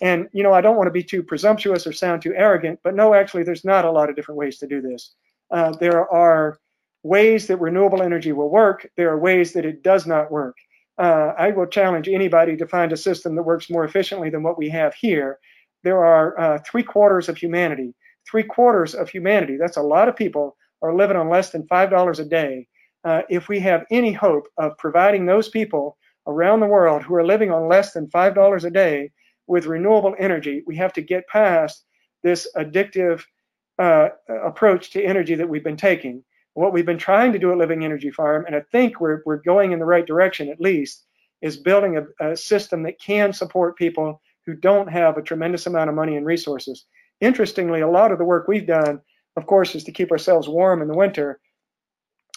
and you know, I don't want to be too presumptuous or sound too arrogant, but no, actually, there's not a lot of different ways to do this. Uh, there are ways that renewable energy will work. There are ways that it does not work uh, I will challenge anybody to find a system that works more efficiently than what we have here. There are uh, three quarters of humanity, three quarters of humanity, that's a lot of people, are living on less than $5 a day. Uh, if we have any hope of providing those people around the world who are living on less than $5 a day with renewable energy, we have to get past this addictive uh, approach to energy that we've been taking what we've been trying to do at Living Energy Farm, and I think we're, we're going in the right direction at least, is building a, a system that can support people who don't have a tremendous amount of money and resources. Interestingly, a lot of the work we've done, of course, is to keep ourselves warm in the winter.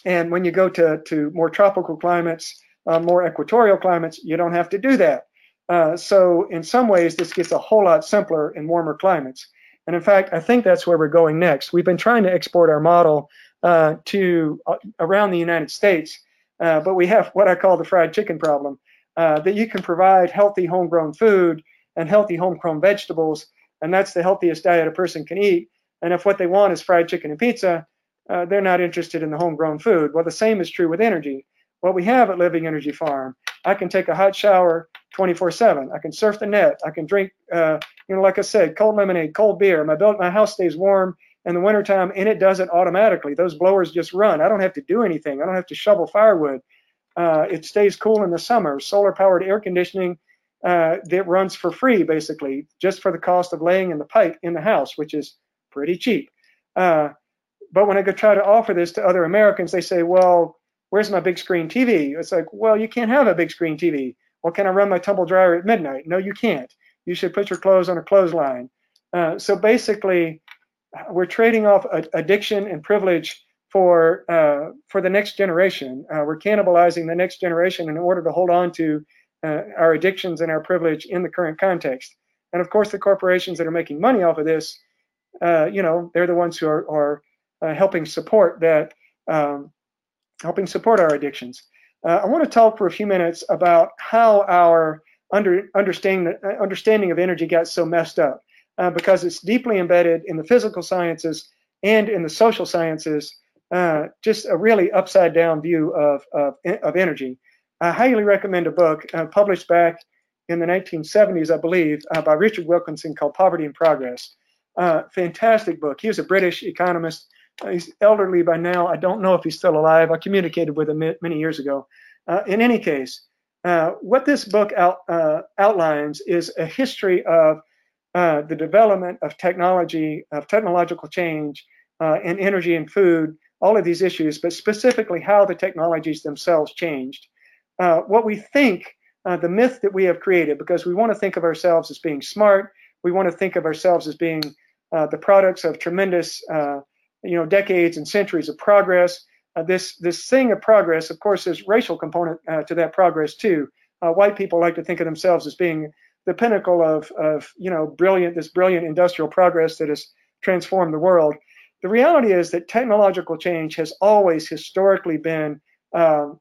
and when you go to, to more tropical climates, uh, more equatorial climates, you don't have to do that. Uh, so in some ways, this gets a whole lot simpler in warmer climates. And in fact, I think that's where we're going next. We've been trying to export our model uh, to uh, around the United States, uh, but we have what I call the fried chicken problem, uh, that you can provide healthy homegrown food and healthy homegrown vegetables, and that's the healthiest diet a person can eat. And if what they want is fried chicken and pizza, uh, they're not interested in the homegrown food. Well, the same is true with energy. What we have at Living Energy Farm, I can take a hot shower 24/7. I can surf the net. I can drink, uh, you know, like I said, cold lemonade, cold beer. My build, my house stays warm in the wintertime, and it does it automatically. Those blowers just run. I don't have to do anything. I don't have to shovel firewood. Uh, it stays cool in the summer. Solar-powered air conditioning uh, that runs for free, basically, just for the cost of laying in the pipe in the house, which is pretty cheap. Uh, but when I go try to offer this to other Americans, they say, well, where's my big screen TV? It's like, well, you can't have a big screen TV. Well, can I run my tumble dryer at midnight? No, you can't. You should put your clothes on a clothesline. Uh, so basically, we're trading off addiction and privilege for uh, for the next generation. Uh, we're cannibalizing the next generation in order to hold on to uh, our addictions and our privilege in the current context. And of course, the corporations that are making money off of this, uh, you know, they're the ones who are, are uh, helping support that, um, helping support our addictions. Uh, I want to talk for a few minutes about how our under, understanding uh, understanding of energy got so messed up, uh, because it's deeply embedded in the physical sciences and in the social sciences. Uh, just a really upside down view of, of, of energy. I highly recommend a book uh, published back in the 1970s, I believe, by Richard Wilkinson called Poverty and Progress. fantastic book. He was a British economist uh, he's elderly by now. I don't know if he's still alive. I communicated with him many years ago. Uh, in any case, uh, what this book out, uh, outlines is a history of uh, the development of technology, of technological change uh, in energy and food, all of these issues, but specifically how the technologies themselves changed. what we think, the myth that we have created, because we want to think of ourselves as being smart, we want to think of ourselves as being the products of tremendous you know decades and centuries of progress. Uh, this this thing of progress, of course, there's racial component uh, to that progress too. Uh, white people like to think of themselves as being the pinnacle of of you know brilliant this brilliant industrial progress that has transformed the world. The reality is that technological change has always historically been um,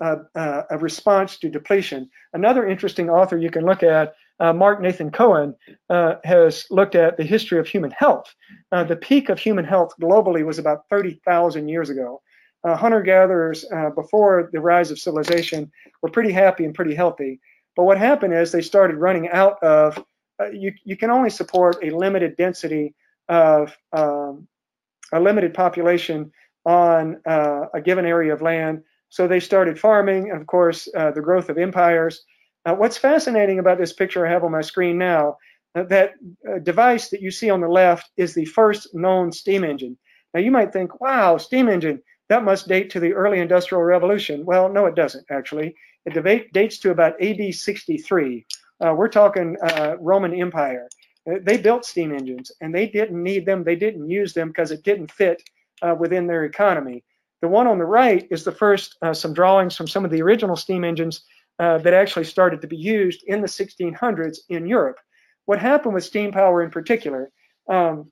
a, a, response to depletion. Another interesting author you can look at uh, Mark Nathan Cohen uh, has looked at the history of human health. Uh, the peak of human health globally was about 30,000 years ago. Uh, hunter gatherers, uh, before the rise of civilization, were pretty happy and pretty healthy. But what happened is they started running out of, uh, you, you can only support a limited density of um, a limited population on a given area of land. So they started farming, and of course, the growth of empires uh, what's fascinating about this picture I have on my screen now, uh, that uh, device that you see on the left is the first known steam engine. Now you might think, wow, steam engine, that must date to the early industrial revolution. Well, no, it doesn't actually. It dates to about AD 63. Uh, we're talking uh, Roman Empire. Uh, they built steam engines and they didn't need them. They didn't use them because it didn't fit within their economy. The one on the right is the first, some drawings from some of the original steam engines uh, that actually started to be used in the 1600s in Europe. What happened with steam power in particular, um,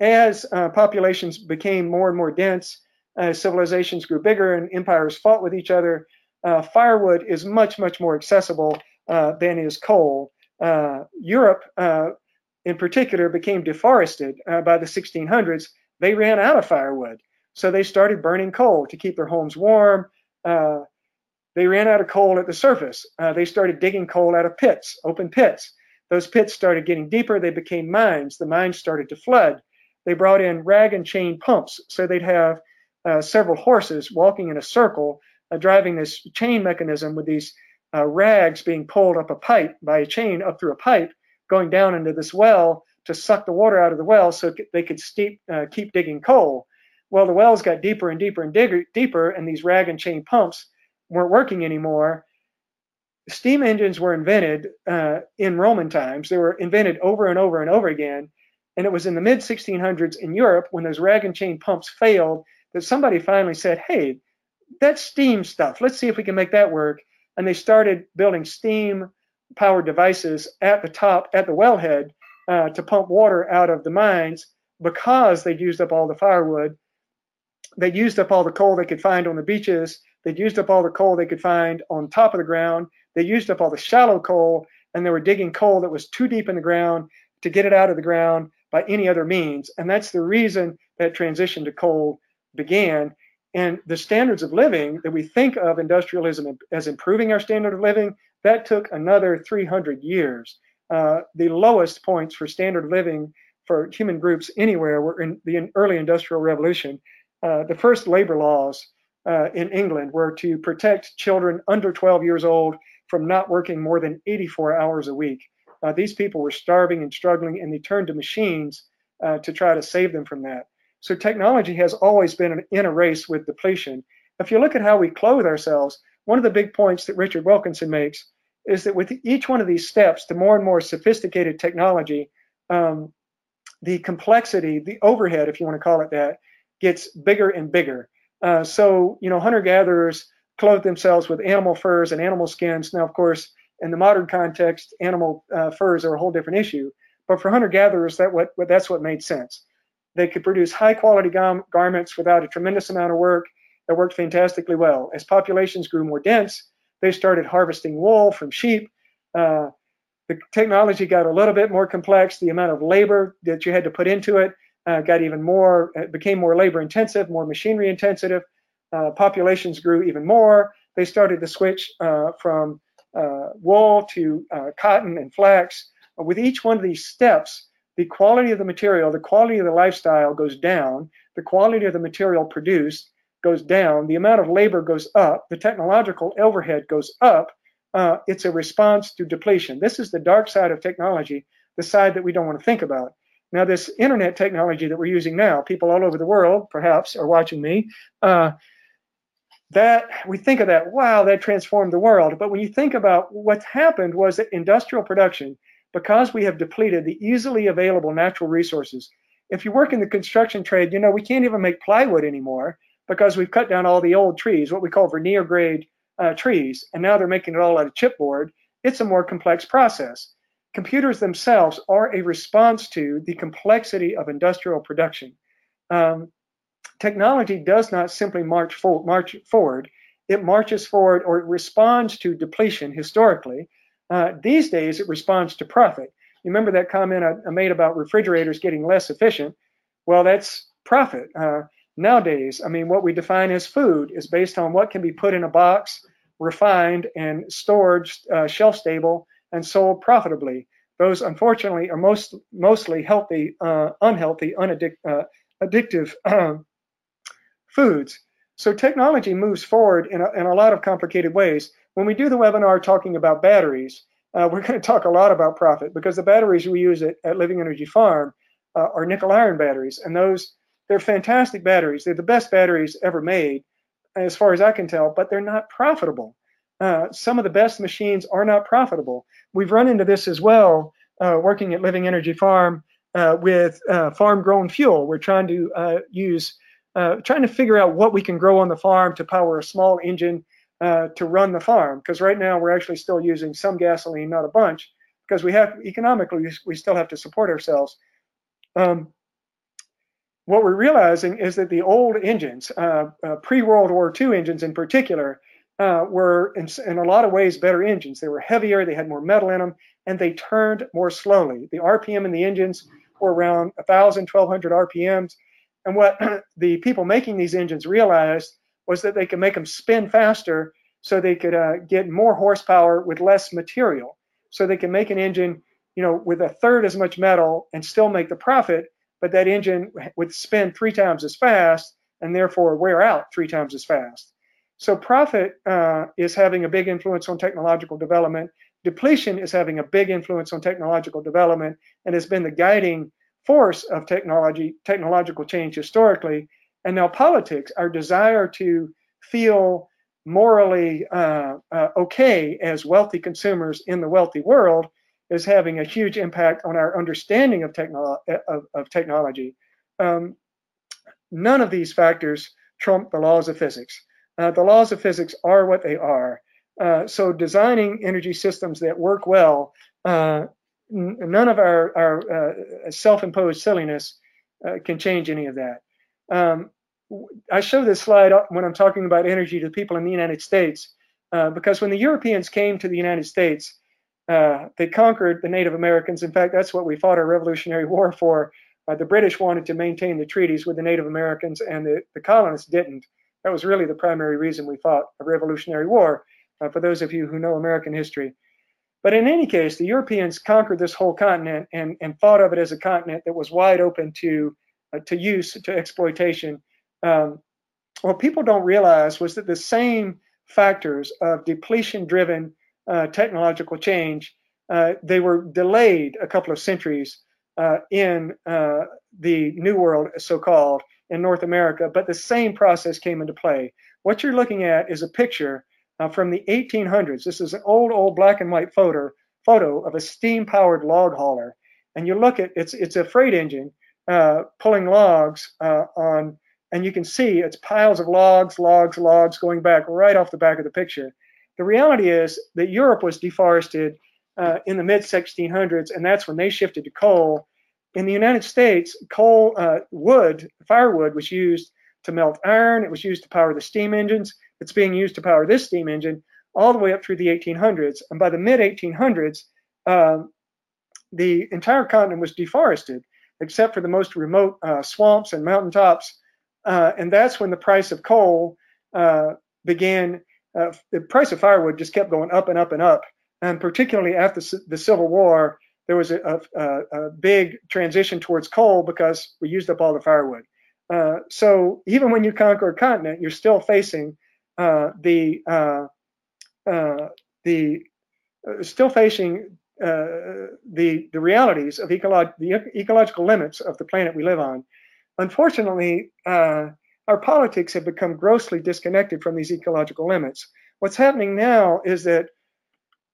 as uh, populations became more and more dense, uh, civilizations grew bigger and empires fought with each other, uh, firewood is much, much more accessible uh, than is coal. Europe, in particular, became deforested by the 1600s. They ran out of firewood. So they started burning coal to keep their homes warm, uh, they ran out of coal at the surface. Uh, they started digging coal out of pits, open pits. Those pits started getting deeper. They became mines. The mines started to flood. They brought in rag and chain pumps. So they'd have uh, several horses walking in a circle, uh, driving this chain mechanism with these uh, rags being pulled up a pipe by a chain up through a pipe, going down into this well to suck the water out of the well so they could steep, uh, keep digging coal. Well, the wells got deeper and deeper and digger, deeper, and these rag and chain pumps weren't working anymore. Steam engines were invented uh, in Roman times. They were invented over and over and over again. And it was in the mid 1600s in Europe when those rag and chain pumps failed that somebody finally said, hey, that steam stuff, let's see if we can make that work. And they started building steam powered devices at the top, at the wellhead, uh, to pump water out of the mines because they'd used up all the firewood. They used up all the coal they could find on the beaches. They'd used up all the coal they could find on top of the ground. They used up all the shallow coal, and they were digging coal that was too deep in the ground to get it out of the ground by any other means. And that's the reason that transition to coal began. And the standards of living that we think of industrialism as improving our standard of living, that took another 300 years. Uh, the lowest points for standard living for human groups anywhere were in the early industrial revolution. Uh, the first labor laws uh, in England were to protect children under 12 years old from not working more than 84 hours a week. Uh, these people were starving and struggling, and they turned to machines uh, to try to save them from that. So technology has always been in a race with depletion. If you look at how we clothe ourselves, one of the big points that Richard Wilkinson makes is that with each one of these steps to more and more sophisticated technology, um, the complexity, the overhead, if you want to call it that, gets bigger and bigger. Uh, so, you know, hunter gatherers clothe themselves with animal furs and animal skins. Now, of course, in the modern context, animal uh, furs are a whole different issue. But for hunter gatherers, that what, that's what made sense. They could produce high quality garments without a tremendous amount of work that worked fantastically well. As populations grew more dense, they started harvesting wool from sheep. Uh, the technology got a little bit more complex. The amount of labor that you had to put into it uh, got even more, became more labor intensive, more machinery intensive. Uh, populations grew even more. They started to switch uh, from uh, wool to uh, cotton and flax. With each one of these steps, the quality of the material, the quality of the lifestyle goes down, the quality of the material produced goes down, the amount of labor goes up, the technological overhead goes up. Uh, it's a response to depletion. This is the dark side of technology, the side that we don't want to think about. Now, this internet technology that we're using now, people all over the world perhaps are watching me. Uh, that we think of that, wow, that transformed the world. But when you think about what's happened was that industrial production, because we have depleted the easily available natural resources. If you work in the construction trade, you know we can't even make plywood anymore because we've cut down all the old trees, what we call veneer grade uh, trees, and now they're making it all out of chipboard. It's a more complex process. Computers themselves are a response to the complexity of industrial production. Um, technology does not simply march, for, march forward, it marches forward or it responds to depletion historically. Uh, these days, it responds to profit. You remember that comment I, made about refrigerators getting less efficient? Well, that's profit. Uh, Nowadays, I mean, what we define as food is based on what can be put in a box, refined, and stored uh, shelf stable and sold profitably. Those, unfortunately, are most mostly healthy, uh, unhealthy, unaddic- uh, addictive foods. So technology moves forward in a, in a lot of complicated ways. When we do the webinar talking about batteries, uh, we're going to talk a lot about profit because the batteries we use at, at Living Energy Farm uh, are nickel iron batteries, and those they're fantastic batteries. They're the best batteries ever made, as far as I can tell, but they're not profitable. Uh, some of the best machines are not profitable. We've run into this as well uh, working at Living Energy Farm uh, with uh, farm grown fuel. We're trying to uh, use, trying to figure out what we can grow on the farm to power a small engine to run the farm. Because right now we're actually still using some gasoline, not a bunch, because we have economically we still have to support ourselves. Um, what we're realizing is that the old engines, uh, pre-World War II engines in particular, uh, were in, in, a lot of ways better engines. They were heavier, they had more metal in them, and they turned more slowly. The RPM in the engines were around 1,000, 1,200 RPMs. And what [CLEARS THROAT] the people making these engines realized was that they could make them spin faster so they could uh, get more horsepower with less material. So they can make an engine, you know, with a third as much metal and still make the profit but that engine would spin three times as fast and therefore wear out three times as fast. So profit uh, is having a big influence on technological development. Depletion is having a big influence on technological development and has been the guiding force of technology, technological change historically. And now politics, our desire to feel morally uh, uh, okay as wealthy consumers in the wealthy world is having a huge impact on our understanding of, technolo- of, of technology. Um, none of these factors trump the laws of physics. Uh, the laws of physics are what they are. Uh, so designing energy systems that work well, uh, n- none of our, our uh, self-imposed silliness uh, can change any of that. Um, I show this slide when I'm talking about energy to people in the United States, because when the Europeans came to the United States, they conquered the Native Americans. In fact, that's what we fought our Revolutionary War for. the British wanted to maintain the treaties with the Native Americans, and the, the colonists didn't. That was really the primary reason we fought a Revolutionary War, uh, for those of you who know American history. But in any case, the Europeans conquered this whole continent and, and thought of it as a continent that was wide open to, uh, to use, to exploitation. Um, what people don't realize was that the same factors of depletion driven uh, technological change, uh, they were delayed a couple of centuries uh, in uh, the New World, so called, in North America, but the same process came into play. What you're looking at is a picture uh, from the 1800s. This is an old, old black and white photo photo of a steam-powered log hauler, and you look at it's it's a freight engine uh, pulling logs uh, on, and you can see it's piles of logs, logs, logs going back right off the back of the picture. The reality is that Europe was deforested uh, in the mid 1600s, and that's when they shifted to coal in the United States, coal, uh, wood, firewood was used to melt iron. It was used to power the steam engines. It's being used to power this steam engine all the way up through the 1800s. And by the mid 1800s, uh, the entire continent was deforested, except for the most remote uh, swamps and mountaintops. Uh, and that's when the price of coal uh, began. Uh, the price of firewood just kept going up and up and up. And particularly after the Civil War, there was a, a, a, big transition towards coal because we used up all the firewood. Uh, so even when you conquer a continent, you're still facing uh, the uh, uh the uh, still facing the the realities of ecolog- the ecological limits of the planet we live on. Unfortunately, our politics have become grossly disconnected from these ecological limits. What's happening now is that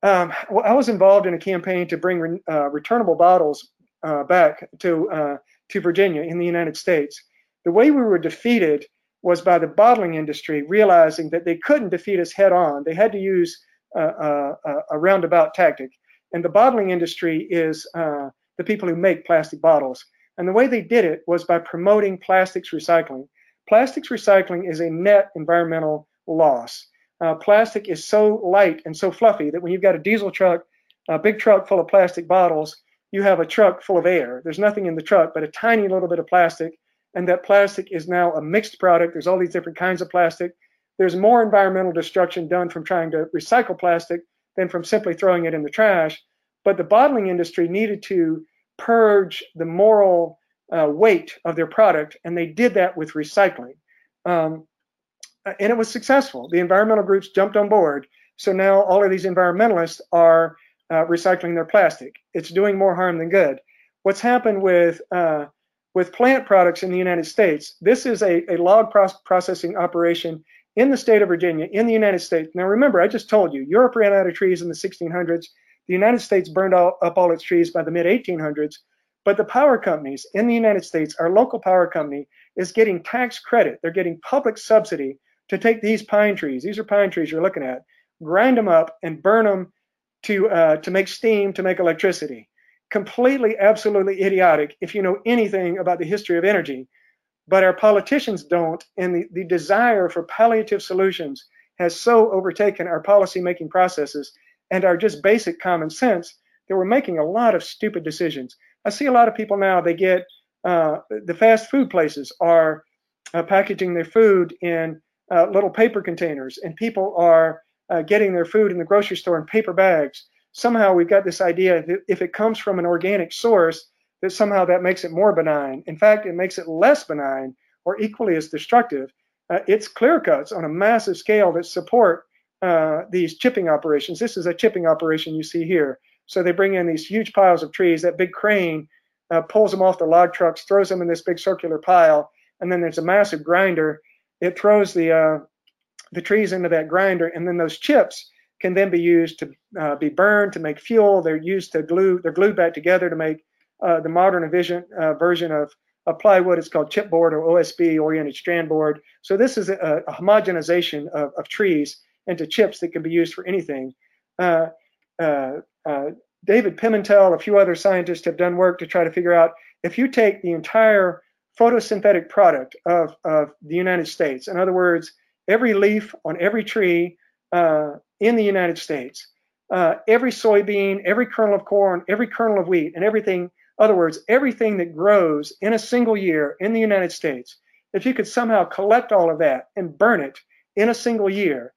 um, well, I was involved in a campaign to bring re, uh, returnable bottles uh, back to uh, to Virginia in the United States. The way we were defeated was by the bottling industry realizing that they couldn't defeat us head on. They had to use a, a roundabout tactic. And the bottling industry is uh, the people who make plastic bottles. And the way they did it was by promoting plastics recycling. Plastics recycling is a net environmental loss. Uh, plastic is so light and so fluffy that when you've got a diesel truck, a big truck full of plastic bottles, you have a truck full of air. There's nothing in the truck but a tiny little bit of plastic, and that plastic is now a mixed product. There's all these different kinds of plastic. There's more environmental destruction done from trying to recycle plastic than from simply throwing it in the trash. But the bottling industry needed to purge the moral uh, weight of their product, and they did that with recycling. Um, and it was successful. The environmental groups jumped on board. So now all of these environmentalists are uh, recycling their plastic. It's doing more harm than good. What's happened with uh, with plant products in the United States? This is a, a log processing operation in the state of Virginia, in the United States. Now remember, I just told you, Europe ran out of trees in the 1600s. The United States burned all, up all its trees by the mid 1800s. But the power companies in the United States, our local power company, is getting tax credit. They're getting public subsidy to take these pine trees, these are pine trees you're looking at, grind them up and burn them to uh, to make steam to make electricity. Completely, absolutely idiotic if you know anything about the history of energy. But our politicians don't, and the, the desire for palliative solutions has so overtaken our policy making processes and our just basic common sense that we're making a lot of stupid decisions. I see a lot of people now, they get uh, the fast food places are uh, packaging their food in uh, little paper containers, and people are uh, getting their food in the grocery store in paper bags. Somehow we've got this idea that if it comes from an organic source, that somehow that makes it more benign. In fact, it makes it less benign or equally as destructive. Uh, it's clear cuts on a massive scale that support uh, these chipping operations. This is a chipping operation you see here. So they bring in these huge piles of trees. That big crane uh, pulls them off the log trucks, throws them in this big circular pile, and then there's a massive grinder it throws the uh, the trees into that grinder, and then those chips can then be used to uh, be burned to make fuel. They're used to glue. They're glued back together to make uh, the modern vision, uh, version of plywood it's called chipboard or OSB, oriented strand board. So this is a, a homogenization of, of, trees into chips that can be used for anything. Uh, uh, David Pimentel, a few other scientists have done work to try to figure out if you take the entire photosynthetic product of, of the United States, in other words, every leaf on every tree uh, in the United States, uh, every soybean, every kernel of corn, every kernel of wheat, and everything, other words, everything that grows in a single year in the United States, if you could somehow collect all of that and burn it in a single year,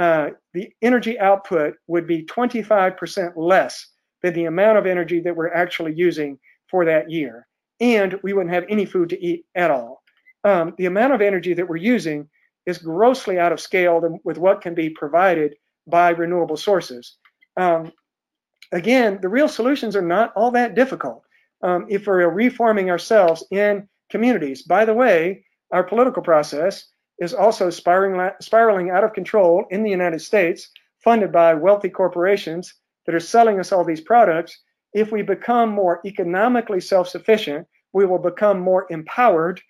uh, the energy output would be 25% less than the amount of energy that we're actually using for that year. And we wouldn't have any food to eat at all. Um, the amount of energy that we're using is grossly out of scale with what can be provided by renewable sources. Um, again, the real solutions are not all that difficult um, if we're reforming ourselves in communities. By the way, our political process is also spiraling, spiraling out of control in the United States, funded by wealthy corporations that are selling us all these products. If we become more economically self sufficient, we will become more empowered.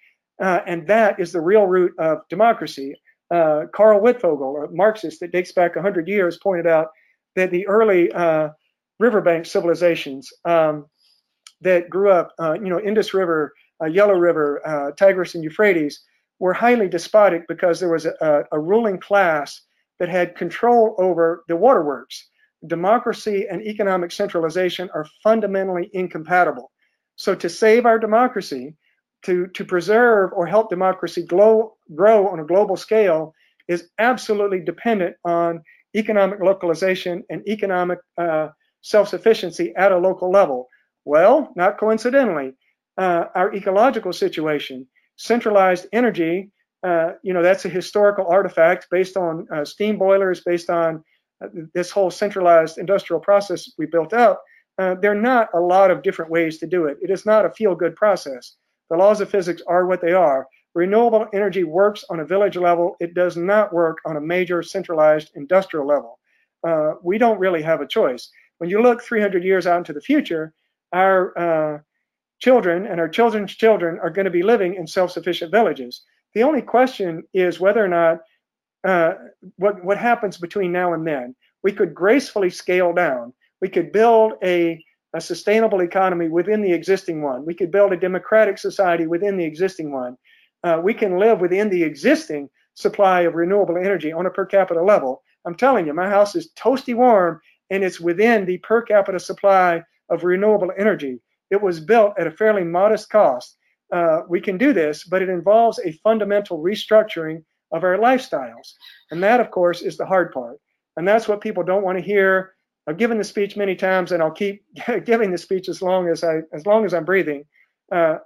Uh, and that is the real root of democracy. Uh, Karl Wittfogel, a Marxist that dates back 100 years, pointed out that the early uh, riverbank civilizations um, that grew up, uh, you know, Indus River, uh, Yellow River, uh, Tigris, and Euphrates, were highly despotic because there was a, a ruling class that had control over the waterworks. Democracy and economic centralization are fundamentally incompatible. So, to save our democracy, to, to preserve or help democracy grow, grow on a global scale, is absolutely dependent on economic localization and economic uh, self sufficiency at a local level. Well, not coincidentally, uh, our ecological situation centralized energy, uh, you know, that's a historical artifact based on uh, steam boilers, based on uh, this whole centralized industrial process we built up. Uh, there are not a lot of different ways to do it. It is not a feel good process. The laws of physics are what they are. Renewable energy works on a village level. It does not work on a major centralized industrial level. Uh, we don't really have a choice. When you look 300 years out into the future, our uh, children and our children's children are going to be living in self-sufficient villages. The only question is whether or not uh, what what happens between now and then. We could gracefully scale down. We could build a, a sustainable economy within the existing one. We could build a democratic society within the existing one. Uh, we can live within the existing supply of renewable energy on a per capita level. I'm telling you, my house is toasty warm and it's within the per capita supply of renewable energy. It was built at a fairly modest cost. Uh, we can do this, but it involves a fundamental restructuring of our lifestyles. And that, of course, is the hard part. And that's what people don't want to hear. I've given the speech many times, and I'll keep [LAUGHS] giving the speech as long as I as long as I'm breathing. Uh,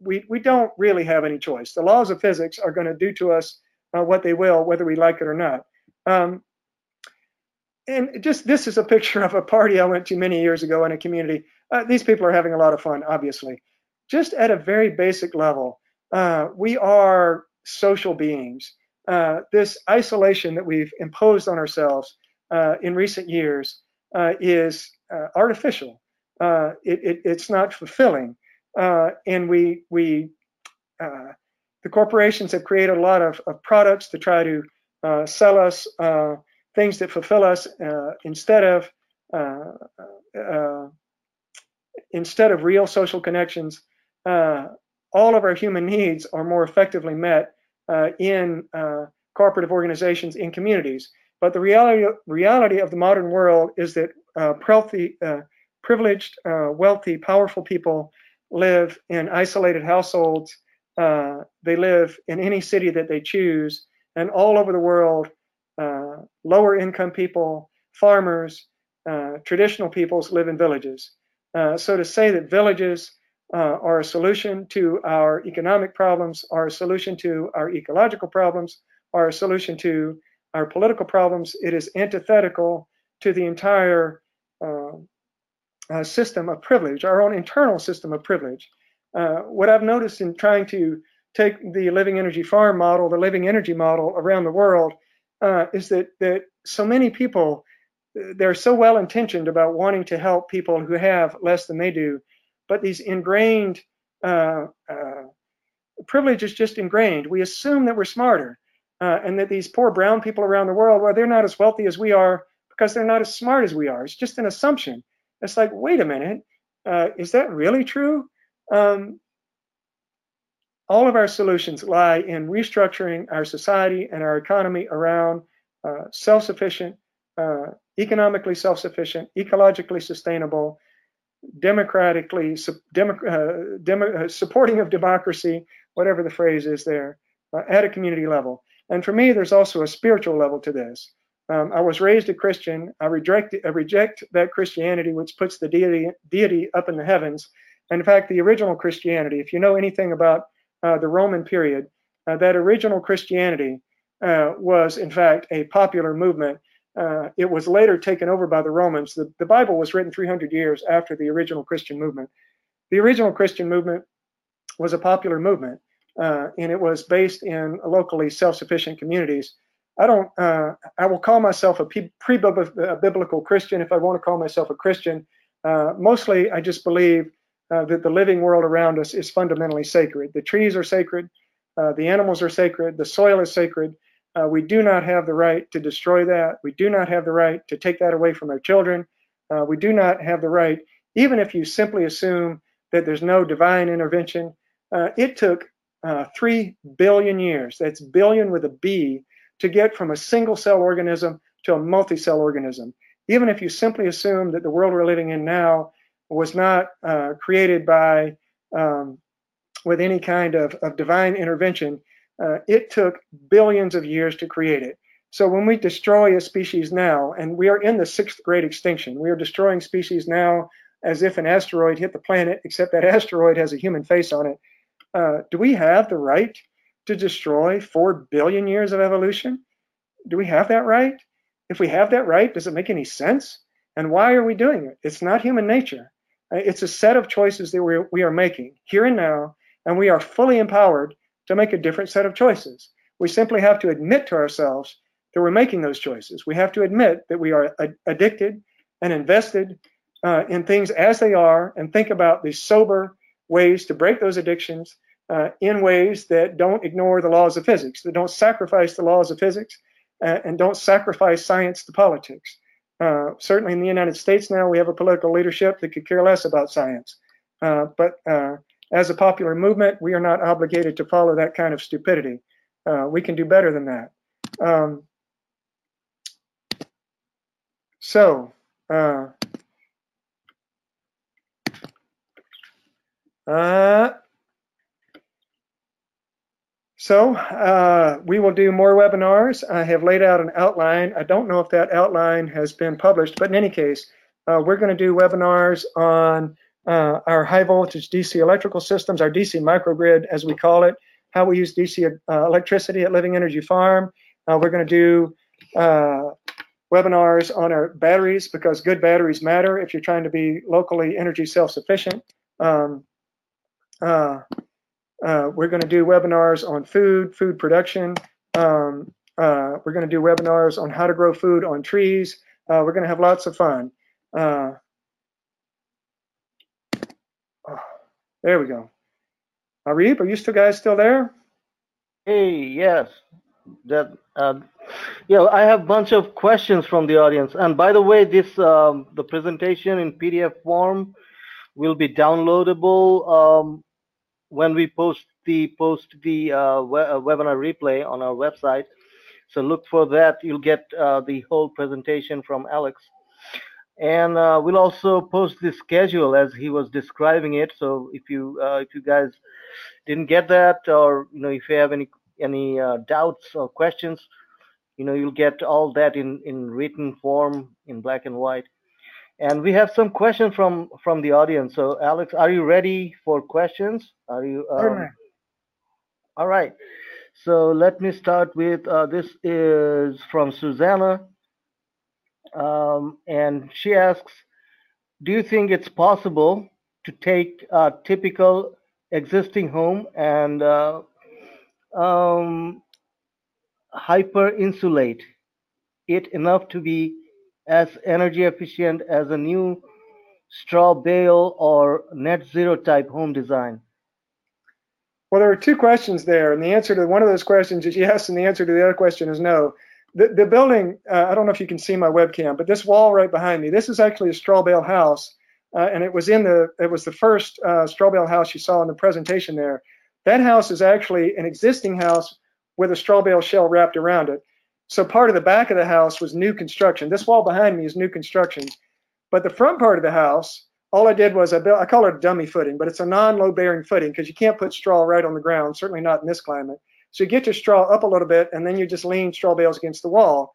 we we don't really have any choice. The laws of physics are going to do to us uh, what they will, whether we like it or not. Um, and just this is a picture of a party I went to many years ago in a community. Uh, these people are having a lot of fun, obviously. Just at a very basic level, uh, we are social beings. Uh, this isolation that we've imposed on ourselves uh, in recent years is uh, artificial. It, it, it's not fulfilling, and we we the corporations have created a lot of, of products to try to sell us things that fulfill us uh, instead of uh, uh, instead of real social connections. Uh, all of our human needs are more effectively met uh, in cooperative organizations in communities. But the reality reality of the modern world is that wealthy, privileged, wealthy, powerful people live in isolated households. they live in any city that they choose, and all over the world uh, lower income people, farmers, uh, traditional peoples live in villages. Uh, so to say that villages uh, are a solution to our economic problems, are a solution to our ecological problems, are a solution to our political problems, it is antithetical to the entire uh, uh, system of privilege, our own internal system of privilege. what I've noticed in trying to take the living energy farm model, the living energy model around the world, uh, is that that so many people they're so well intentioned about wanting to help people who have less than they do, but these ingrained uh, uh, privilege is just ingrained. We assume that we're smarter, uh, and that these poor brown people around the world, well, they're not as wealthy as we are because they're not as smart as we are. It's just an assumption. It's like, wait a minute, uh, is that really true? Um, all of our solutions lie in restructuring our society and our economy around uh, self-sufficient, uh, economically self-sufficient, ecologically sustainable, democratically demo, uh, uh, supporting of democracy, whatever the phrase is there, at a community level. And for me, there's also a spiritual level to this. Um, I was raised a Christian. I reject, I reject that Christianity which puts the deity, deity up in the heavens. And in fact, the original Christianity, if you know anything about uh, the Roman period, uh, that original Christianity uh, was in fact a popular movement. Uh, it was later taken over by the Romans. The, the Bible was written 300 years after the original Christian movement. The original Christian movement was a popular movement, uh, and it was based in locally self-sufficient communities. I don't. Uh, I will call myself a pre-biblical Christian if I want to call myself a Christian. mostly, I just believe uh, that the living world around us is fundamentally sacred. The trees are sacred, uh, the animals are sacred, the soil is sacred. Uh, we do not have the right to destroy that. We do not have the right to take that away from our children. Uh, we do not have the right, even if you simply assume that there's no divine intervention. Uh, it took uh, three billion years, that's billion with a B, to get from a single cell organism to a multi cell organism. Even if you simply assume that the world we're living in now was not uh, created by um, with any kind of, of divine intervention. Uh, it took billions of years to create it. So when we destroy a species now, and we are in the sixth great extinction, we are destroying species now as if an asteroid hit the planet, except that [LAUGHS] asteroid has a human face on it. Uh, do we have the right to destroy four billion years of evolution? Do we have that right? If we have that right, does it make any sense? And why are we doing it? It's not human nature. Uh, it's a set of choices that we, we are making here and now, and we are fully empowered to make a different set of choices. We simply have to admit to ourselves that we're making those choices. We have to admit that we are addicted and invested uh, in things as they are and think about the sober ways to break those addictions uh, in ways that don't ignore the laws of physics, that don't sacrifice the laws of physics, uh, and don't sacrifice science to politics. Uh, certainly in the United States now, we have a political leadership that could care less about science. Uh, but uh, as a popular movement, we are not obligated to follow that kind of stupidity. Uh, we can do better than that. Um, so, uh, So uh, we will do more webinars. I have laid out an outline. I don't know if that outline has been published, but in any case, uh, we're going to do webinars on uh, our high voltage DC electrical systems, our DC microgrid, as we call it, how we use DC uh, electricity at Living Energy Farm. Uh, we're going to do uh, webinars on our batteries because good batteries matter if you're trying to be locally energy self-sufficient. Um, uh, we're going to do webinars on food, food production. Um, uh, we're going to do webinars on how to grow food on trees. Uh, we're going to have lots of fun. Uh, oh, there we go. Arif, are you still guys still there? Hey, yes. That uh, yeah, I have a bunch of questions from the audience. And by the way, this um, the presentation in PDF form will be downloadable um, when we post the post the uh, we uh, webinar replay on our website. So look for that. You'll get uh, the whole presentation from Alex. And uh, we'll also post the schedule as he was describing it. So if you uh, if you guys didn't get that, or you know if you have any any uh, doubts or questions, you know you'll get all that in in written form in black and white. And we have some questions from from the audience. So, Alex, are you ready for questions? Are you? Um, all right. So let me start with uh, this is from Susanna, um, and she asks, "Do you think it's possible to take a typical existing home and uh, um, hyper insulate it enough to be as energy efficient as a new straw bale or net zero type home design? Well, there are two questions there, and the answer to one of those questions is yes, and the answer to the other question is no. The, the building, uh, I don't know if you can see my webcam, but this wall right behind me, this is actually a straw bale house, uh, and it was in the, it was the first uh, straw bale house you saw in the presentation there. That house is actually an existing house with a straw bale shell wrapped around it. So part of the back of the house was new construction. This wall behind me is new construction, but the front part of the house all I did was I built, I call it a dummy footing, but it's a non-load bearing footing because you can't put straw right on the ground, certainly not in this climate. So you get your straw up a little bit and then you just lean straw bales against the wall.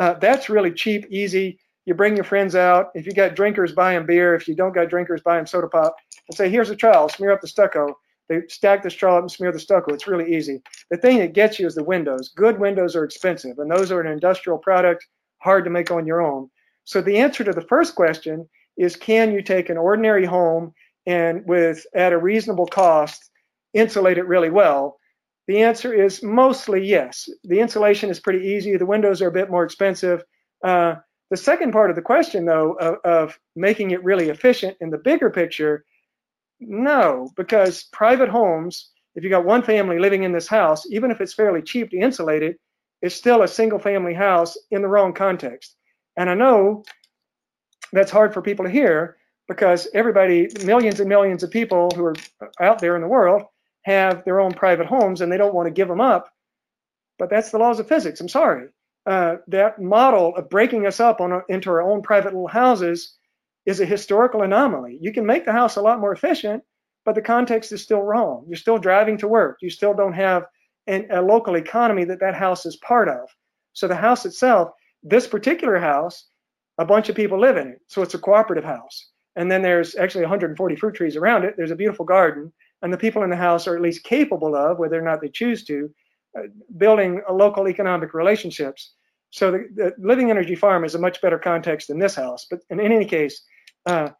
Uh, that's really cheap, easy. You bring your friends out. If you got drinkers, buy them beer. If you don't got drinkers, buy them soda pop and say, here's a trowel, smear up the stucco. They stack the straw up and smear the stucco. It's really easy. The thing that gets you is the windows. Good windows are expensive, and those are an industrial product, hard to make on your own. So the answer to the first question is can you take an ordinary home and with at a reasonable cost insulate it really well? The answer is mostly yes. The insulation is pretty easy. The windows are a bit more expensive. Uh, the second part of the question, though, of, of making it really efficient in the bigger picture, no, because private homes, if you got one family living in this house, even if it's fairly cheap to insulate it, it's still a single family house in the wrong context. And I know that's hard for people to hear because everybody, millions and millions of people who are out there in the world have their own private homes and they don't want to give them up. But that's the laws of physics. I'm sorry. Uh, that model of breaking us up a, into our own private little houses is a historical anomaly. You can make the house a lot more efficient, but the context is still wrong. You're still driving to work. You still don't have an, a local economy that that house is part of. So the house itself, this particular house, a bunch of people live in it. So it's a cooperative house. And then there's actually 140 fruit trees around it. There's a beautiful garden. And the people in the house are at least capable of, whether or not they choose to, uh, building local economic relationships. So the, the, Living Energy Farm is a much better context than this house. But in any case, uh,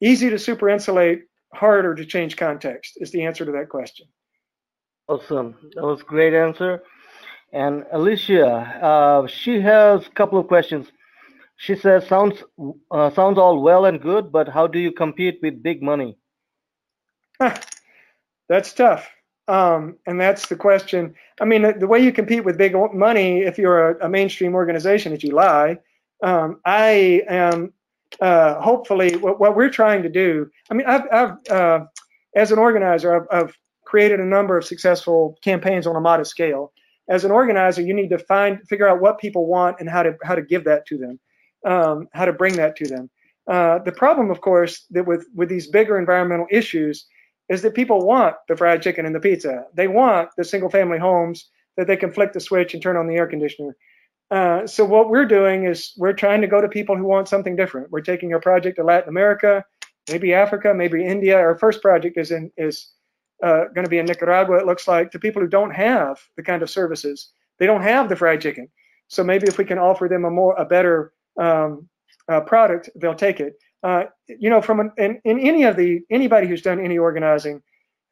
easy to super insulate, harder to change context is the answer to that question. Awesome. That was a great answer. And Alicia, uh, she has a couple of questions. She says, "Sounds uh, sounds all well and good, but how do you compete with big money?" that's tough, um, and that's the question. I mean, the, the, way you compete with big money, if you're a, a mainstream organization, is you lie. Um, I am uh, hopefully what, what, we're trying to do. I mean, I've, I've uh, as an organizer, I've, I've created a number of successful campaigns on a modest scale. As an organizer, you need to find, figure out what people want and how to how to give that to them um, how to bring that to them. Uh, the problem, of course, that with with these bigger environmental issues is that people want the fried chicken and the pizza. They want the single family homes that they can flick the switch and turn on the air conditioner. Uh, so what we're doing is we're trying to go to people who want something different. We're taking our project to Latin America, maybe Africa, maybe India. Our first project is in is uh, going to be in Nicaragua. It looks like to people who don't have the kind of services. They don't have the fried chicken. So maybe if we can offer them a more a better um, uh, product, they'll take it. Uh, you know, from an, in, in any of the anybody who's done any organizing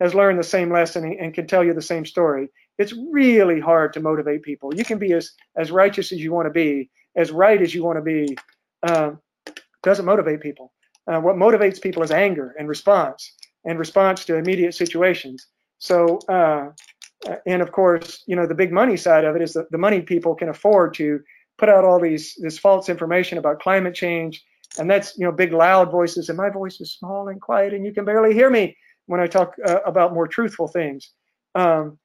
has learned the same lesson and can tell you the same story. It's really hard to motivate people. You can be as as righteous as you want to be, as right as you want to be. Uh, doesn't motivate people. Uh, what motivates people is anger and response, and response to immediate situations. So, uh, and of course, you know, the big money side of it is that the money people can afford to put out all these this false information about climate change, and that's you know big loud voices, and my voice is small and quiet, and you can barely hear me when I talk uh, about more truthful things. Um,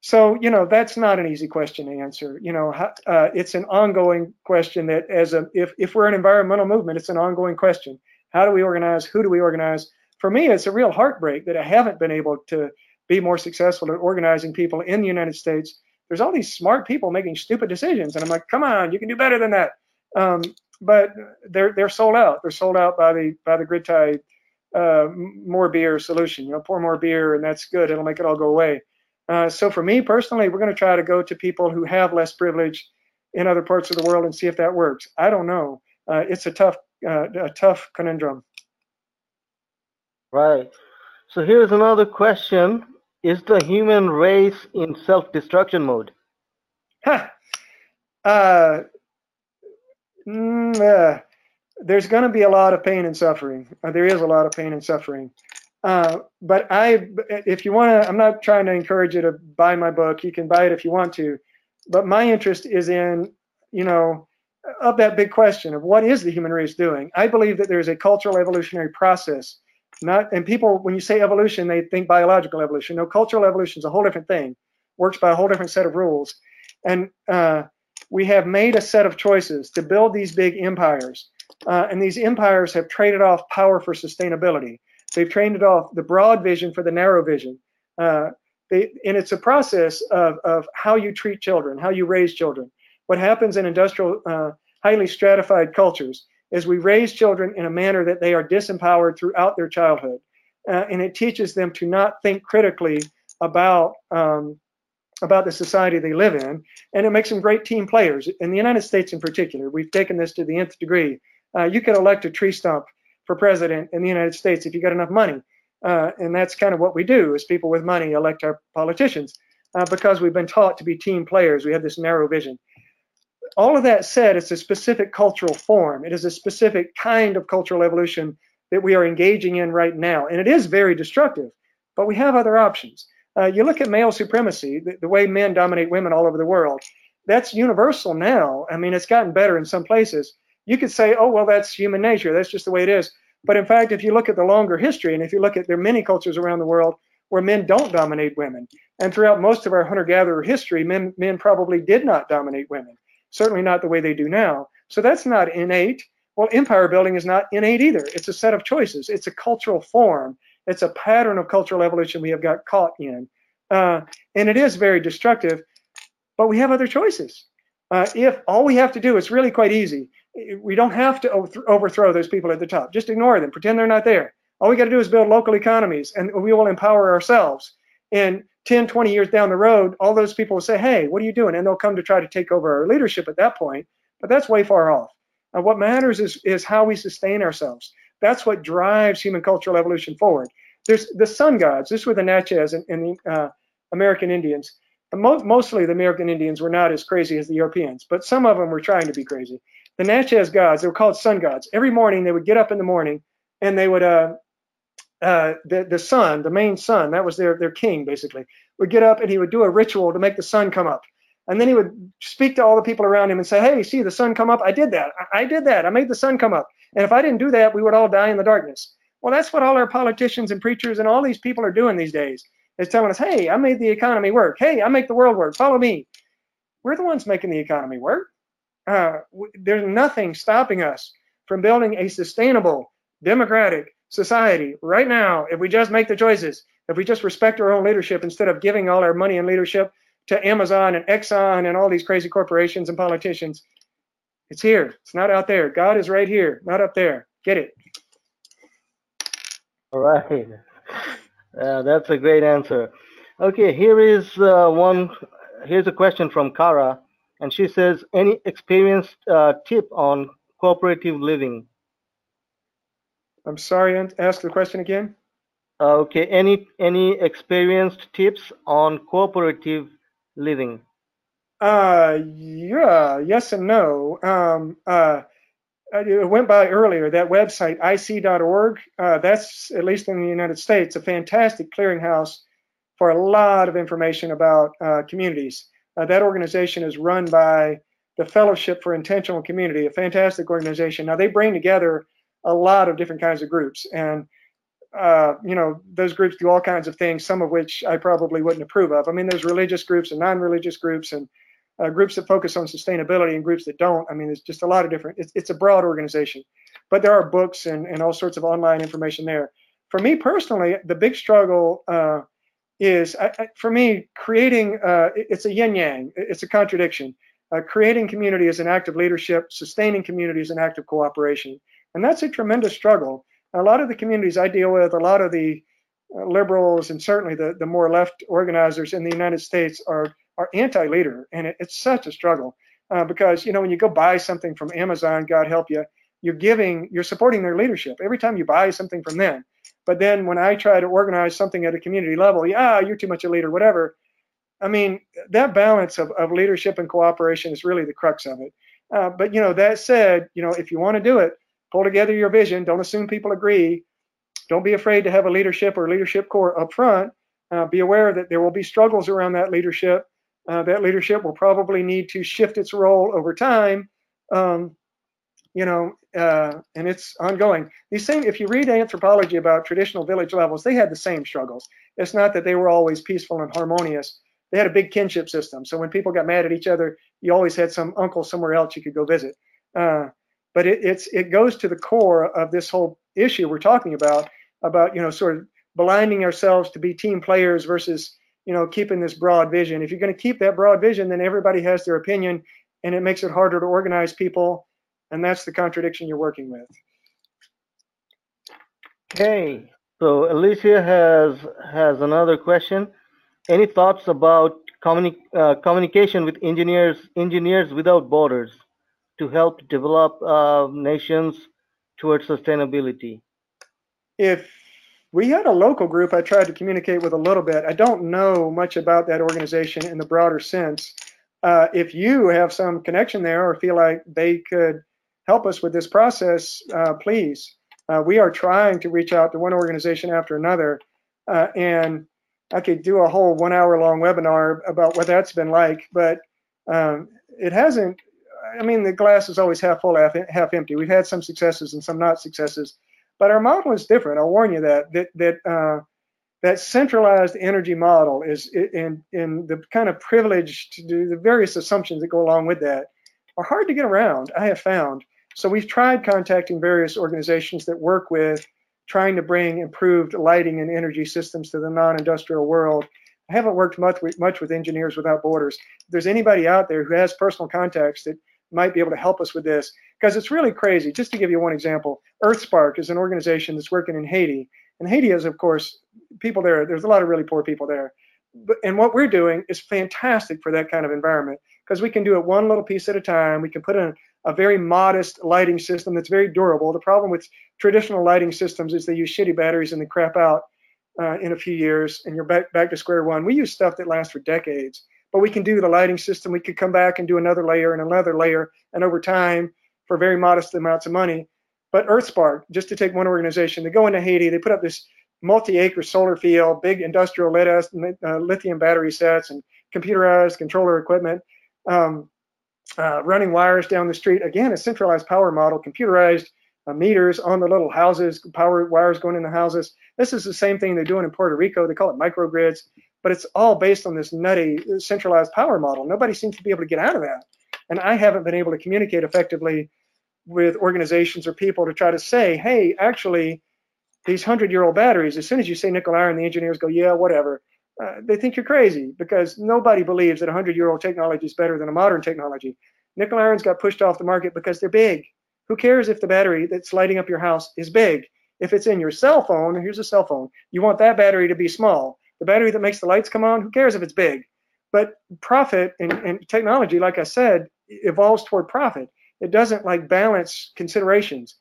so you know that's not an easy question to answer. You know, uh, it's an ongoing question that as a if if we're an environmental movement, it's an ongoing question. How do we organize? Who do we organize? For me, it's a real heartbreak that I haven't been able to be more successful at organizing people in the United States there's all these smart people making stupid decisions, and I'm like, come on, you can do better than that. Um, but they're they're sold out. They're sold out by the by the grid tie uh, more beer solution. You know, pour more beer, and that's good. It'll make it all go away. Uh, so for me personally, we're going to try to go to people who have less privilege in other parts of the world and see if that works. I don't know. Uh, it's a tough uh, a tough conundrum. Right. So here's another question is the human race in self-destruction mode? Huh. Uh, mm, uh, there's going to be a lot of pain and suffering. Uh, there is a lot of pain and suffering. Uh, but I, if you want to, I'm not trying to encourage you to buy my book. You can buy it if you want to. But my interest is in, you know, of that big question of what is the human race doing. I believe that there is a cultural evolutionary process. Not, and people, when you say evolution, they think biological evolution. No, cultural evolution is a whole different thing. Works by a whole different set of rules. And uh, we have made a set of choices to build these big empires. Uh, and these empires have traded off power for sustainability. They've trained it off the broad vision for the narrow vision. Uh, they, and it's a process of, of how you treat children, how you raise children. What happens in industrial, uh, highly stratified cultures is we raise children in a manner that they are disempowered throughout their childhood. Uh, and it teaches them to not think critically about um, about the society they live in, and it makes them great team players. In the United States, in particular, we've taken this to the nth degree. Uh, you could elect a tree stump for president in the United States if you got enough money, uh, and that's kind of what we do: is people with money elect our politicians uh, because we've been taught to be team players. We have this narrow vision. All of that said, it's a specific cultural form. It is a specific kind of cultural evolution that we are engaging in right now, and it is very destructive. But we have other options. Uh, you look at male supremacy, the, the, way men dominate women all over the world. That's universal now. I mean, it's gotten better in some places. You could say, oh, well, that's human nature. That's just the way it is. But in fact, if you look at the longer history, and if you look at there are many cultures around the world where men don't dominate women, and throughout most of our hunter-gatherer history, men men probably did not dominate women. Certainly not the way they do now. So that's not innate. Well, empire building is not innate either. It's a set of choices. It's a cultural form. It's a pattern of cultural evolution we have got caught in. Uh, and it is very destructive, but we have other choices. Uh, if all we have to do, it's really quite easy. We don't have to overthrow those people at the top. Just ignore them, pretend they're not there. All we got to do is build local economies and we will empower ourselves. And 10, 20 years down the road, all those people will say, hey, what are you doing? And they'll come to try to take over our leadership at that point. But that's way far off. Uh, what matters is, is how we sustain ourselves. That's what drives human cultural evolution forward. There's the sun gods. This were the Natchez and, and the uh, American Indians. Mo mostly the American Indians were not as crazy as the Europeans, but some of them were trying to be crazy. The Natchez gods, they were called sun gods. Every morning they would get up in the morning and they would, uh, uh, the, the sun, the main sun, that was their, their king basically, would get up and he would do a ritual to make the sun come up. And then he would speak to all the people around him and say, Hey, see the sun come up? I did that. I, I did that. I made the sun come up. And if I didn't do that, we would all die in the darkness. Well, that's what all our politicians and preachers and all these people are doing these days. Is telling us, hey, I made the economy work. Hey, I make the world work. Follow me. We're the ones making the economy work. Uh, there's nothing stopping us from building a sustainable, democratic society right now if we just make the choices. If we just respect our own leadership instead of giving all our money and leadership to Amazon and Exxon and all these crazy corporations and politicians. It's here. It's not out there. God is right here, not up there. Get it. All right. Uh, that's a great answer. Okay, here is uh, one. Here's a question from Kara, and she says, "Any experienced uh, tip on cooperative living?" I'm sorry. Ask the question again. okay. Any any experienced tips on cooperative living? Uh, yeah. Yes and no. Um. Uh it went by earlier, that website, ic.org, uh, that's, at least in the United States, a fantastic clearinghouse for a lot of information about uh, communities. Uh, that organization is run by the Fellowship for Intentional Community, a fantastic organization. Now, they bring together a lot of different kinds of groups. And, uh, you know, those groups do all kinds of things, some of which I probably wouldn't approve of. I mean, there's religious groups and non religious groups and uh, groups that focus on sustainability and groups that don't. I mean, there's just a lot of different, it's, it's a broad organization, but there are books and, and all sorts of online information there. For me personally, the big struggle uh, is, I, I, for me, creating, uh, it's a yin yang, it's a contradiction. Uh, creating community is an act of leadership, sustaining community is an act of cooperation. And that's a tremendous struggle. A lot of the communities I deal with, a lot of the uh, liberals and certainly the, the more left organizers in the United States are are anti-leader, and it, it's such a struggle uh, because you know when you go buy something from Amazon, God help you, you're giving, you're supporting their leadership every time you buy something from them. But then when I try to organize something at a community level, yeah, you're too much a leader, whatever. I mean, that balance of, of leadership and cooperation is really the crux of it. Uh, but you know, that said, you know, if you want to do it, pull together your vision. Don't assume people agree. Don't be afraid to have a leadership or leadership core up front. Uh, be aware that there will be struggles around that leadership. Uh, that leadership will probably need to shift its role over time. Um, you know, uh, and it's ongoing. These same, if you read anthropology about traditional village levels, they had the same struggles. It's not that they were always peaceful and harmonious. They had a big kinship system. So when people got mad at each other, you always had some uncle somewhere else you could go visit. Uh, but it, it's it goes to the core of this whole issue we're talking about about you know sort of blinding ourselves to be team players versus you know keeping this broad vision. If you're going to keep that broad vision, then everybody has their opinion, and it makes it harder to organize people, and that's the contradiction you're working with. Okay, so Alicia has has another question. Any thoughts about communi- uh, communication with engineers engineers without borders to help develop uh, nations towards sustainability? If we had a local group I tried to communicate with a little bit. I don't know much about that organization in the broader sense. Uh, if you have some connection there or feel like they could help us with this process, uh, please. Uh, we are trying to reach out to one organization after another. Uh, and I could do a whole one hour long webinar about what that's been like, but um, it hasn't. I mean, the glass is always half full, half, half empty. We've had some successes and some not successes. But our model is different. I'll warn you that that that uh, that centralized energy model is in in the kind of privilege to do the various assumptions that go along with that are hard to get around. I have found. So we've tried contacting various organizations that work with trying to bring improved lighting and energy systems to the non-industrial world. I haven't worked much with, much with Engineers Without Borders. If there's anybody out there who has personal contacts that might be able to help us with this, because it's really crazy. Just to give you one example, EarthSpark is an organization that's working in Haiti, and Haiti is, of course, people there. There's a lot of really poor people there, but and what we're doing is fantastic for that kind of environment because we can do it one little piece at a time. We can put in a very modest lighting system that's very durable. The problem with traditional lighting systems is they use shitty batteries and they crap out uh, in a few years, and you're back back to square one. We use stuff that lasts for decades but we can do the lighting system. We could come back and do another layer and another layer, and over time, for very modest amounts of money. But EarthSpark, just to take one organization, they go into Haiti, they put up this multi-acre solar field, big industrial uh, lithium battery sets, and computerized controller equipment, um, uh, running wires down the street. Again, a centralized power model, computerized uh, meters on the little houses, power wires going in the houses. This is the same thing they're doing in Puerto Rico. They call it microgrids, but it's all based on this nutty uh, centralized power model. Nobody seems to be able to get out of that. And I haven't been able to communicate effectively with organizations or people to try to say, hey, actually, these 100 year old batteries, as soon as you say nickel iron, the engineers go, yeah, whatever. Uh, they think you're crazy because nobody believes that 100 year old technology is better than a modern technology. Nickel irons got pushed off the market because they're big. Who cares if the battery that's lighting up your house is big? If it's in your cell phone, here's a cell phone, you want that battery to be small. The battery that makes the lights come on, who cares if it's big? But profit and, and technology, like I said, evolves toward profit. It doesn't like balance considerations.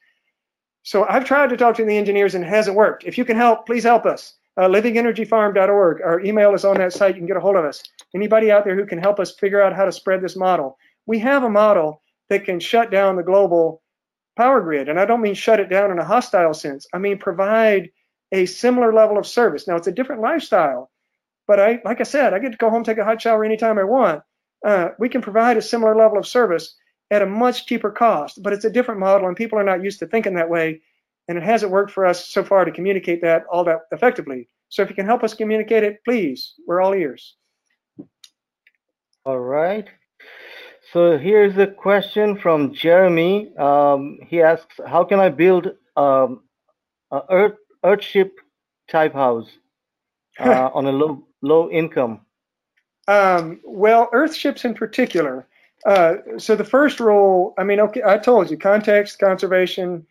So I've tried to talk to the engineers and it hasn't worked. If you can help, please help us. Uh, livingenergyfarm.org. Our email is on that site. You can get a hold of us. Anybody out there who can help us figure out how to spread this model. We have a model that can shut down the global power grid. And I don't mean shut it down in a hostile sense. I mean provide a similar level of service. Now it's a different lifestyle, but I, like I said, I get to go home, take a hot shower anytime I want uh, we can provide a similar level of service at a much cheaper cost, but it's a different model and people are not used to thinking that way. And it hasn't worked for us so far to communicate that all that effectively. So if you can help us communicate it, please, we're all ears. All right. So here's a question from Jeremy. Um, he asks, how can I build um, a Earth Earthship type house [LAUGHS] uh, on a low low income? Um, well, Earthships in particular. Uh, so the first rule, I mean, okay, I told you context, conservation,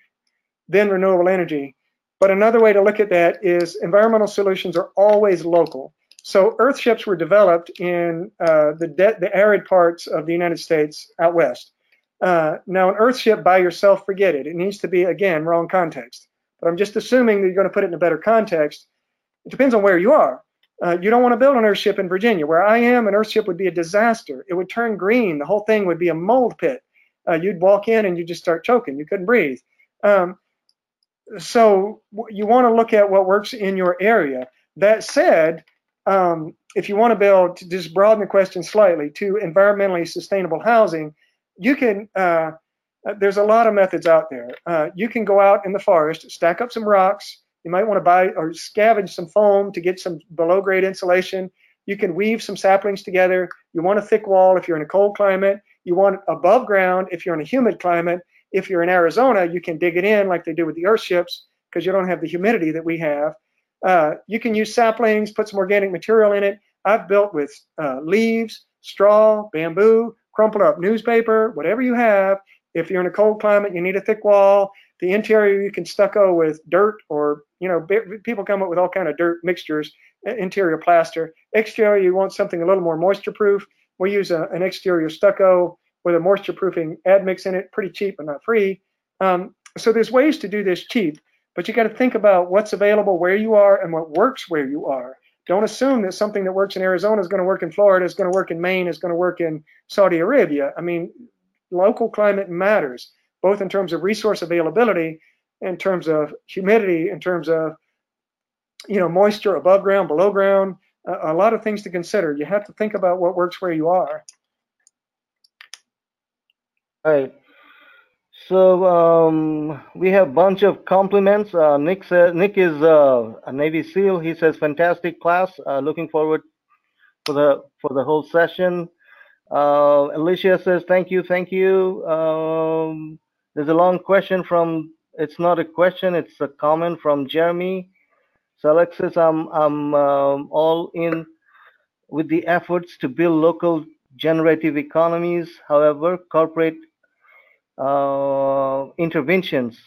then renewable energy. But another way to look at that is environmental solutions are always local. So Earthships were developed in uh, the, the arid parts of the United States out west. Uh, now, an Earthship by yourself, forget it. It needs to be, again, wrong context. But I'm just assuming that you're going to put it in a better context. It depends on where you are. Uh, you don't want to build an earthship in Virginia. Where I am, an earthship would be a disaster. It would turn green. The whole thing would be a mold pit. Uh, you'd walk in and you'd just start choking. You couldn't breathe. Um, so you want to look at what works in your area. That said, um, if you want to build, to just broaden the question slightly, to environmentally sustainable housing, you can, uh, uh, there's a lot of methods out there. Uh, you can go out in the forest, stack up some rocks. You might want to buy or scavenge some foam to get some below grade insulation. You can weave some saplings together. You want a thick wall if you're in a cold climate. You want above ground if you're in a humid climate. If you're in Arizona, you can dig it in like they do with the earthships because you don't have the humidity that we have. Uh, you can use saplings, put some organic material in it. I've built with uh, leaves, straw, bamboo, crumpled up newspaper, whatever you have. If you're in a cold climate, you need a thick wall. The interior you can stucco with dirt or, you know, people come up with all kind of dirt mixtures, interior plaster. Exterior, you want something a little more moisture proof. We use a, an exterior stucco with a moisture proofing admix in it, pretty cheap but not free. Um, so there's ways to do this cheap, but you got to think about what's available where you are and what works where you are. Don't assume that something that works in Arizona is going to work in Florida, is going to work in Maine, is going to work in Saudi Arabia. I mean, local climate matters, both in terms of resource availability, in terms of humidity, in terms of you know moisture above ground, below ground. a lot of things to consider. You have to think about what works where you are. Right. So um, we have a bunch of compliments. Uh, Nick says Nick is uh, a Navy SEAL. He says fantastic class. Uh, looking forward for the for the whole session. Uh, Alicia says thank you, thank you. Um, there's a long question from. It's not a question. It's a comment from Jeremy. So Alexis, I'm I'm um, all in with the efforts to build local generative economies. However, corporate uh, interventions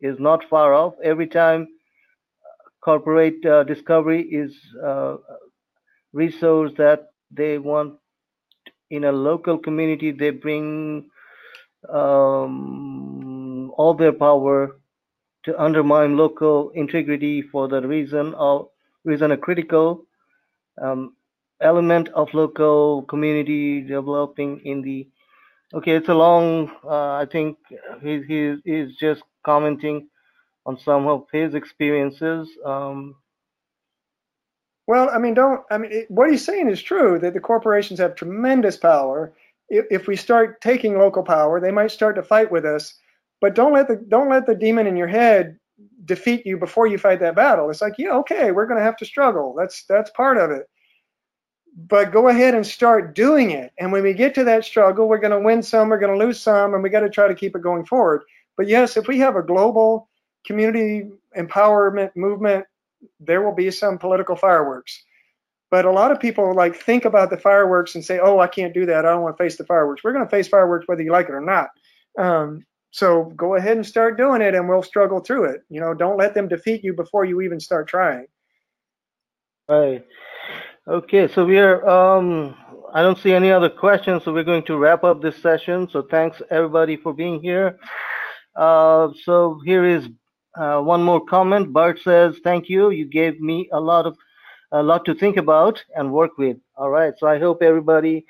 is not far off. Every time corporate uh, discovery is uh, resource that they want in a local community, they bring um, all their power to undermine local integrity for the reason of reason a critical um, element of local community developing in the Okay, it's a long. Uh, I think he's he's he's just commenting on some of his experiences. Um, well, I mean, don't I mean it, what he's saying is true that the corporations have tremendous power. If, if we start taking local power, they might start to fight with us. But don't let the don't let the demon in your head defeat you before you fight that battle. It's like, yeah, okay, we're going to have to struggle. That's that's part of it but go ahead and start doing it. And when we get to that struggle, we're going to win some, we're going to lose some, and we got to try to keep it going forward. But yes, if we have a global community empowerment movement, there will be some political fireworks. But a lot of people like think about the fireworks and say, "Oh, I can't do that. I don't want to face the fireworks." We're going to face fireworks whether you like it or not. Um, so go ahead and start doing it, and we'll struggle through it. You know, don't let them defeat you before you even start trying. Right. Okay, so we are, um, I don't see any other questions, so we're going to wrap up this session. So thanks everybody for being here. Uh, so here is uh, one more comment. Bart says, thank you. You gave me a lot of, a lot to think about and work with. All right, so I hope everybody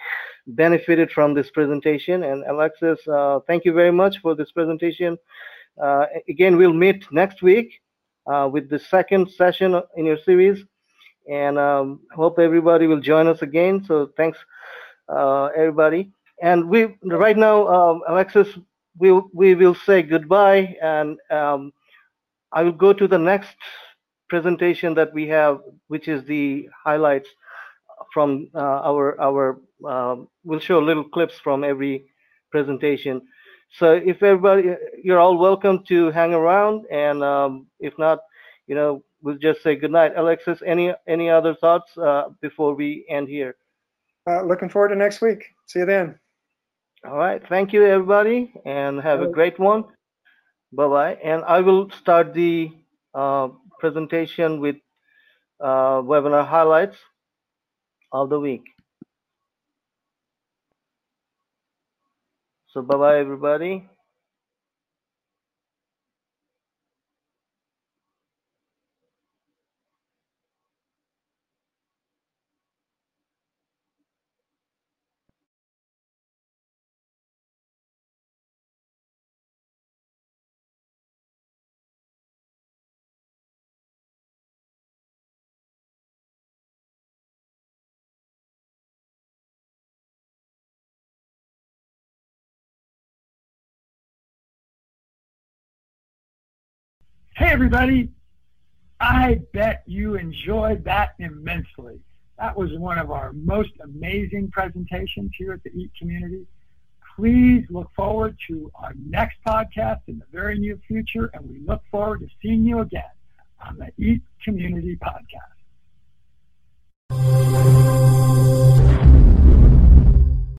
benefited from this presentation. And Alexis, uh, thank you very much for this presentation. Uh, again, we'll meet next week uh, with the second session in your series and um, hope everybody will join us again. So thanks, uh, everybody. And we right now, um, Alexis, we we will say goodbye, and um, I will go to the next presentation that we have, which is the highlights from uh, our our. Um, we'll show little clips from every presentation. So if everybody, you're all welcome to hang around, and um, if not, you know, we'll just say good night. Alexis, any any other thoughts uh, before we end here? Uh, looking forward to next week. See you then. All right. Thank you, everybody, and have Bye. a great one. Bye bye. And I will start the uh, presentation with uh, webinar highlights of the week. So bye bye, everybody. Hey, everybody. I bet you enjoyed that immensely. That was one of our most amazing presentations here at the EAT community. Please look forward to our next podcast in the very near future, and we look forward to seeing you again on the EAT Community Podcast.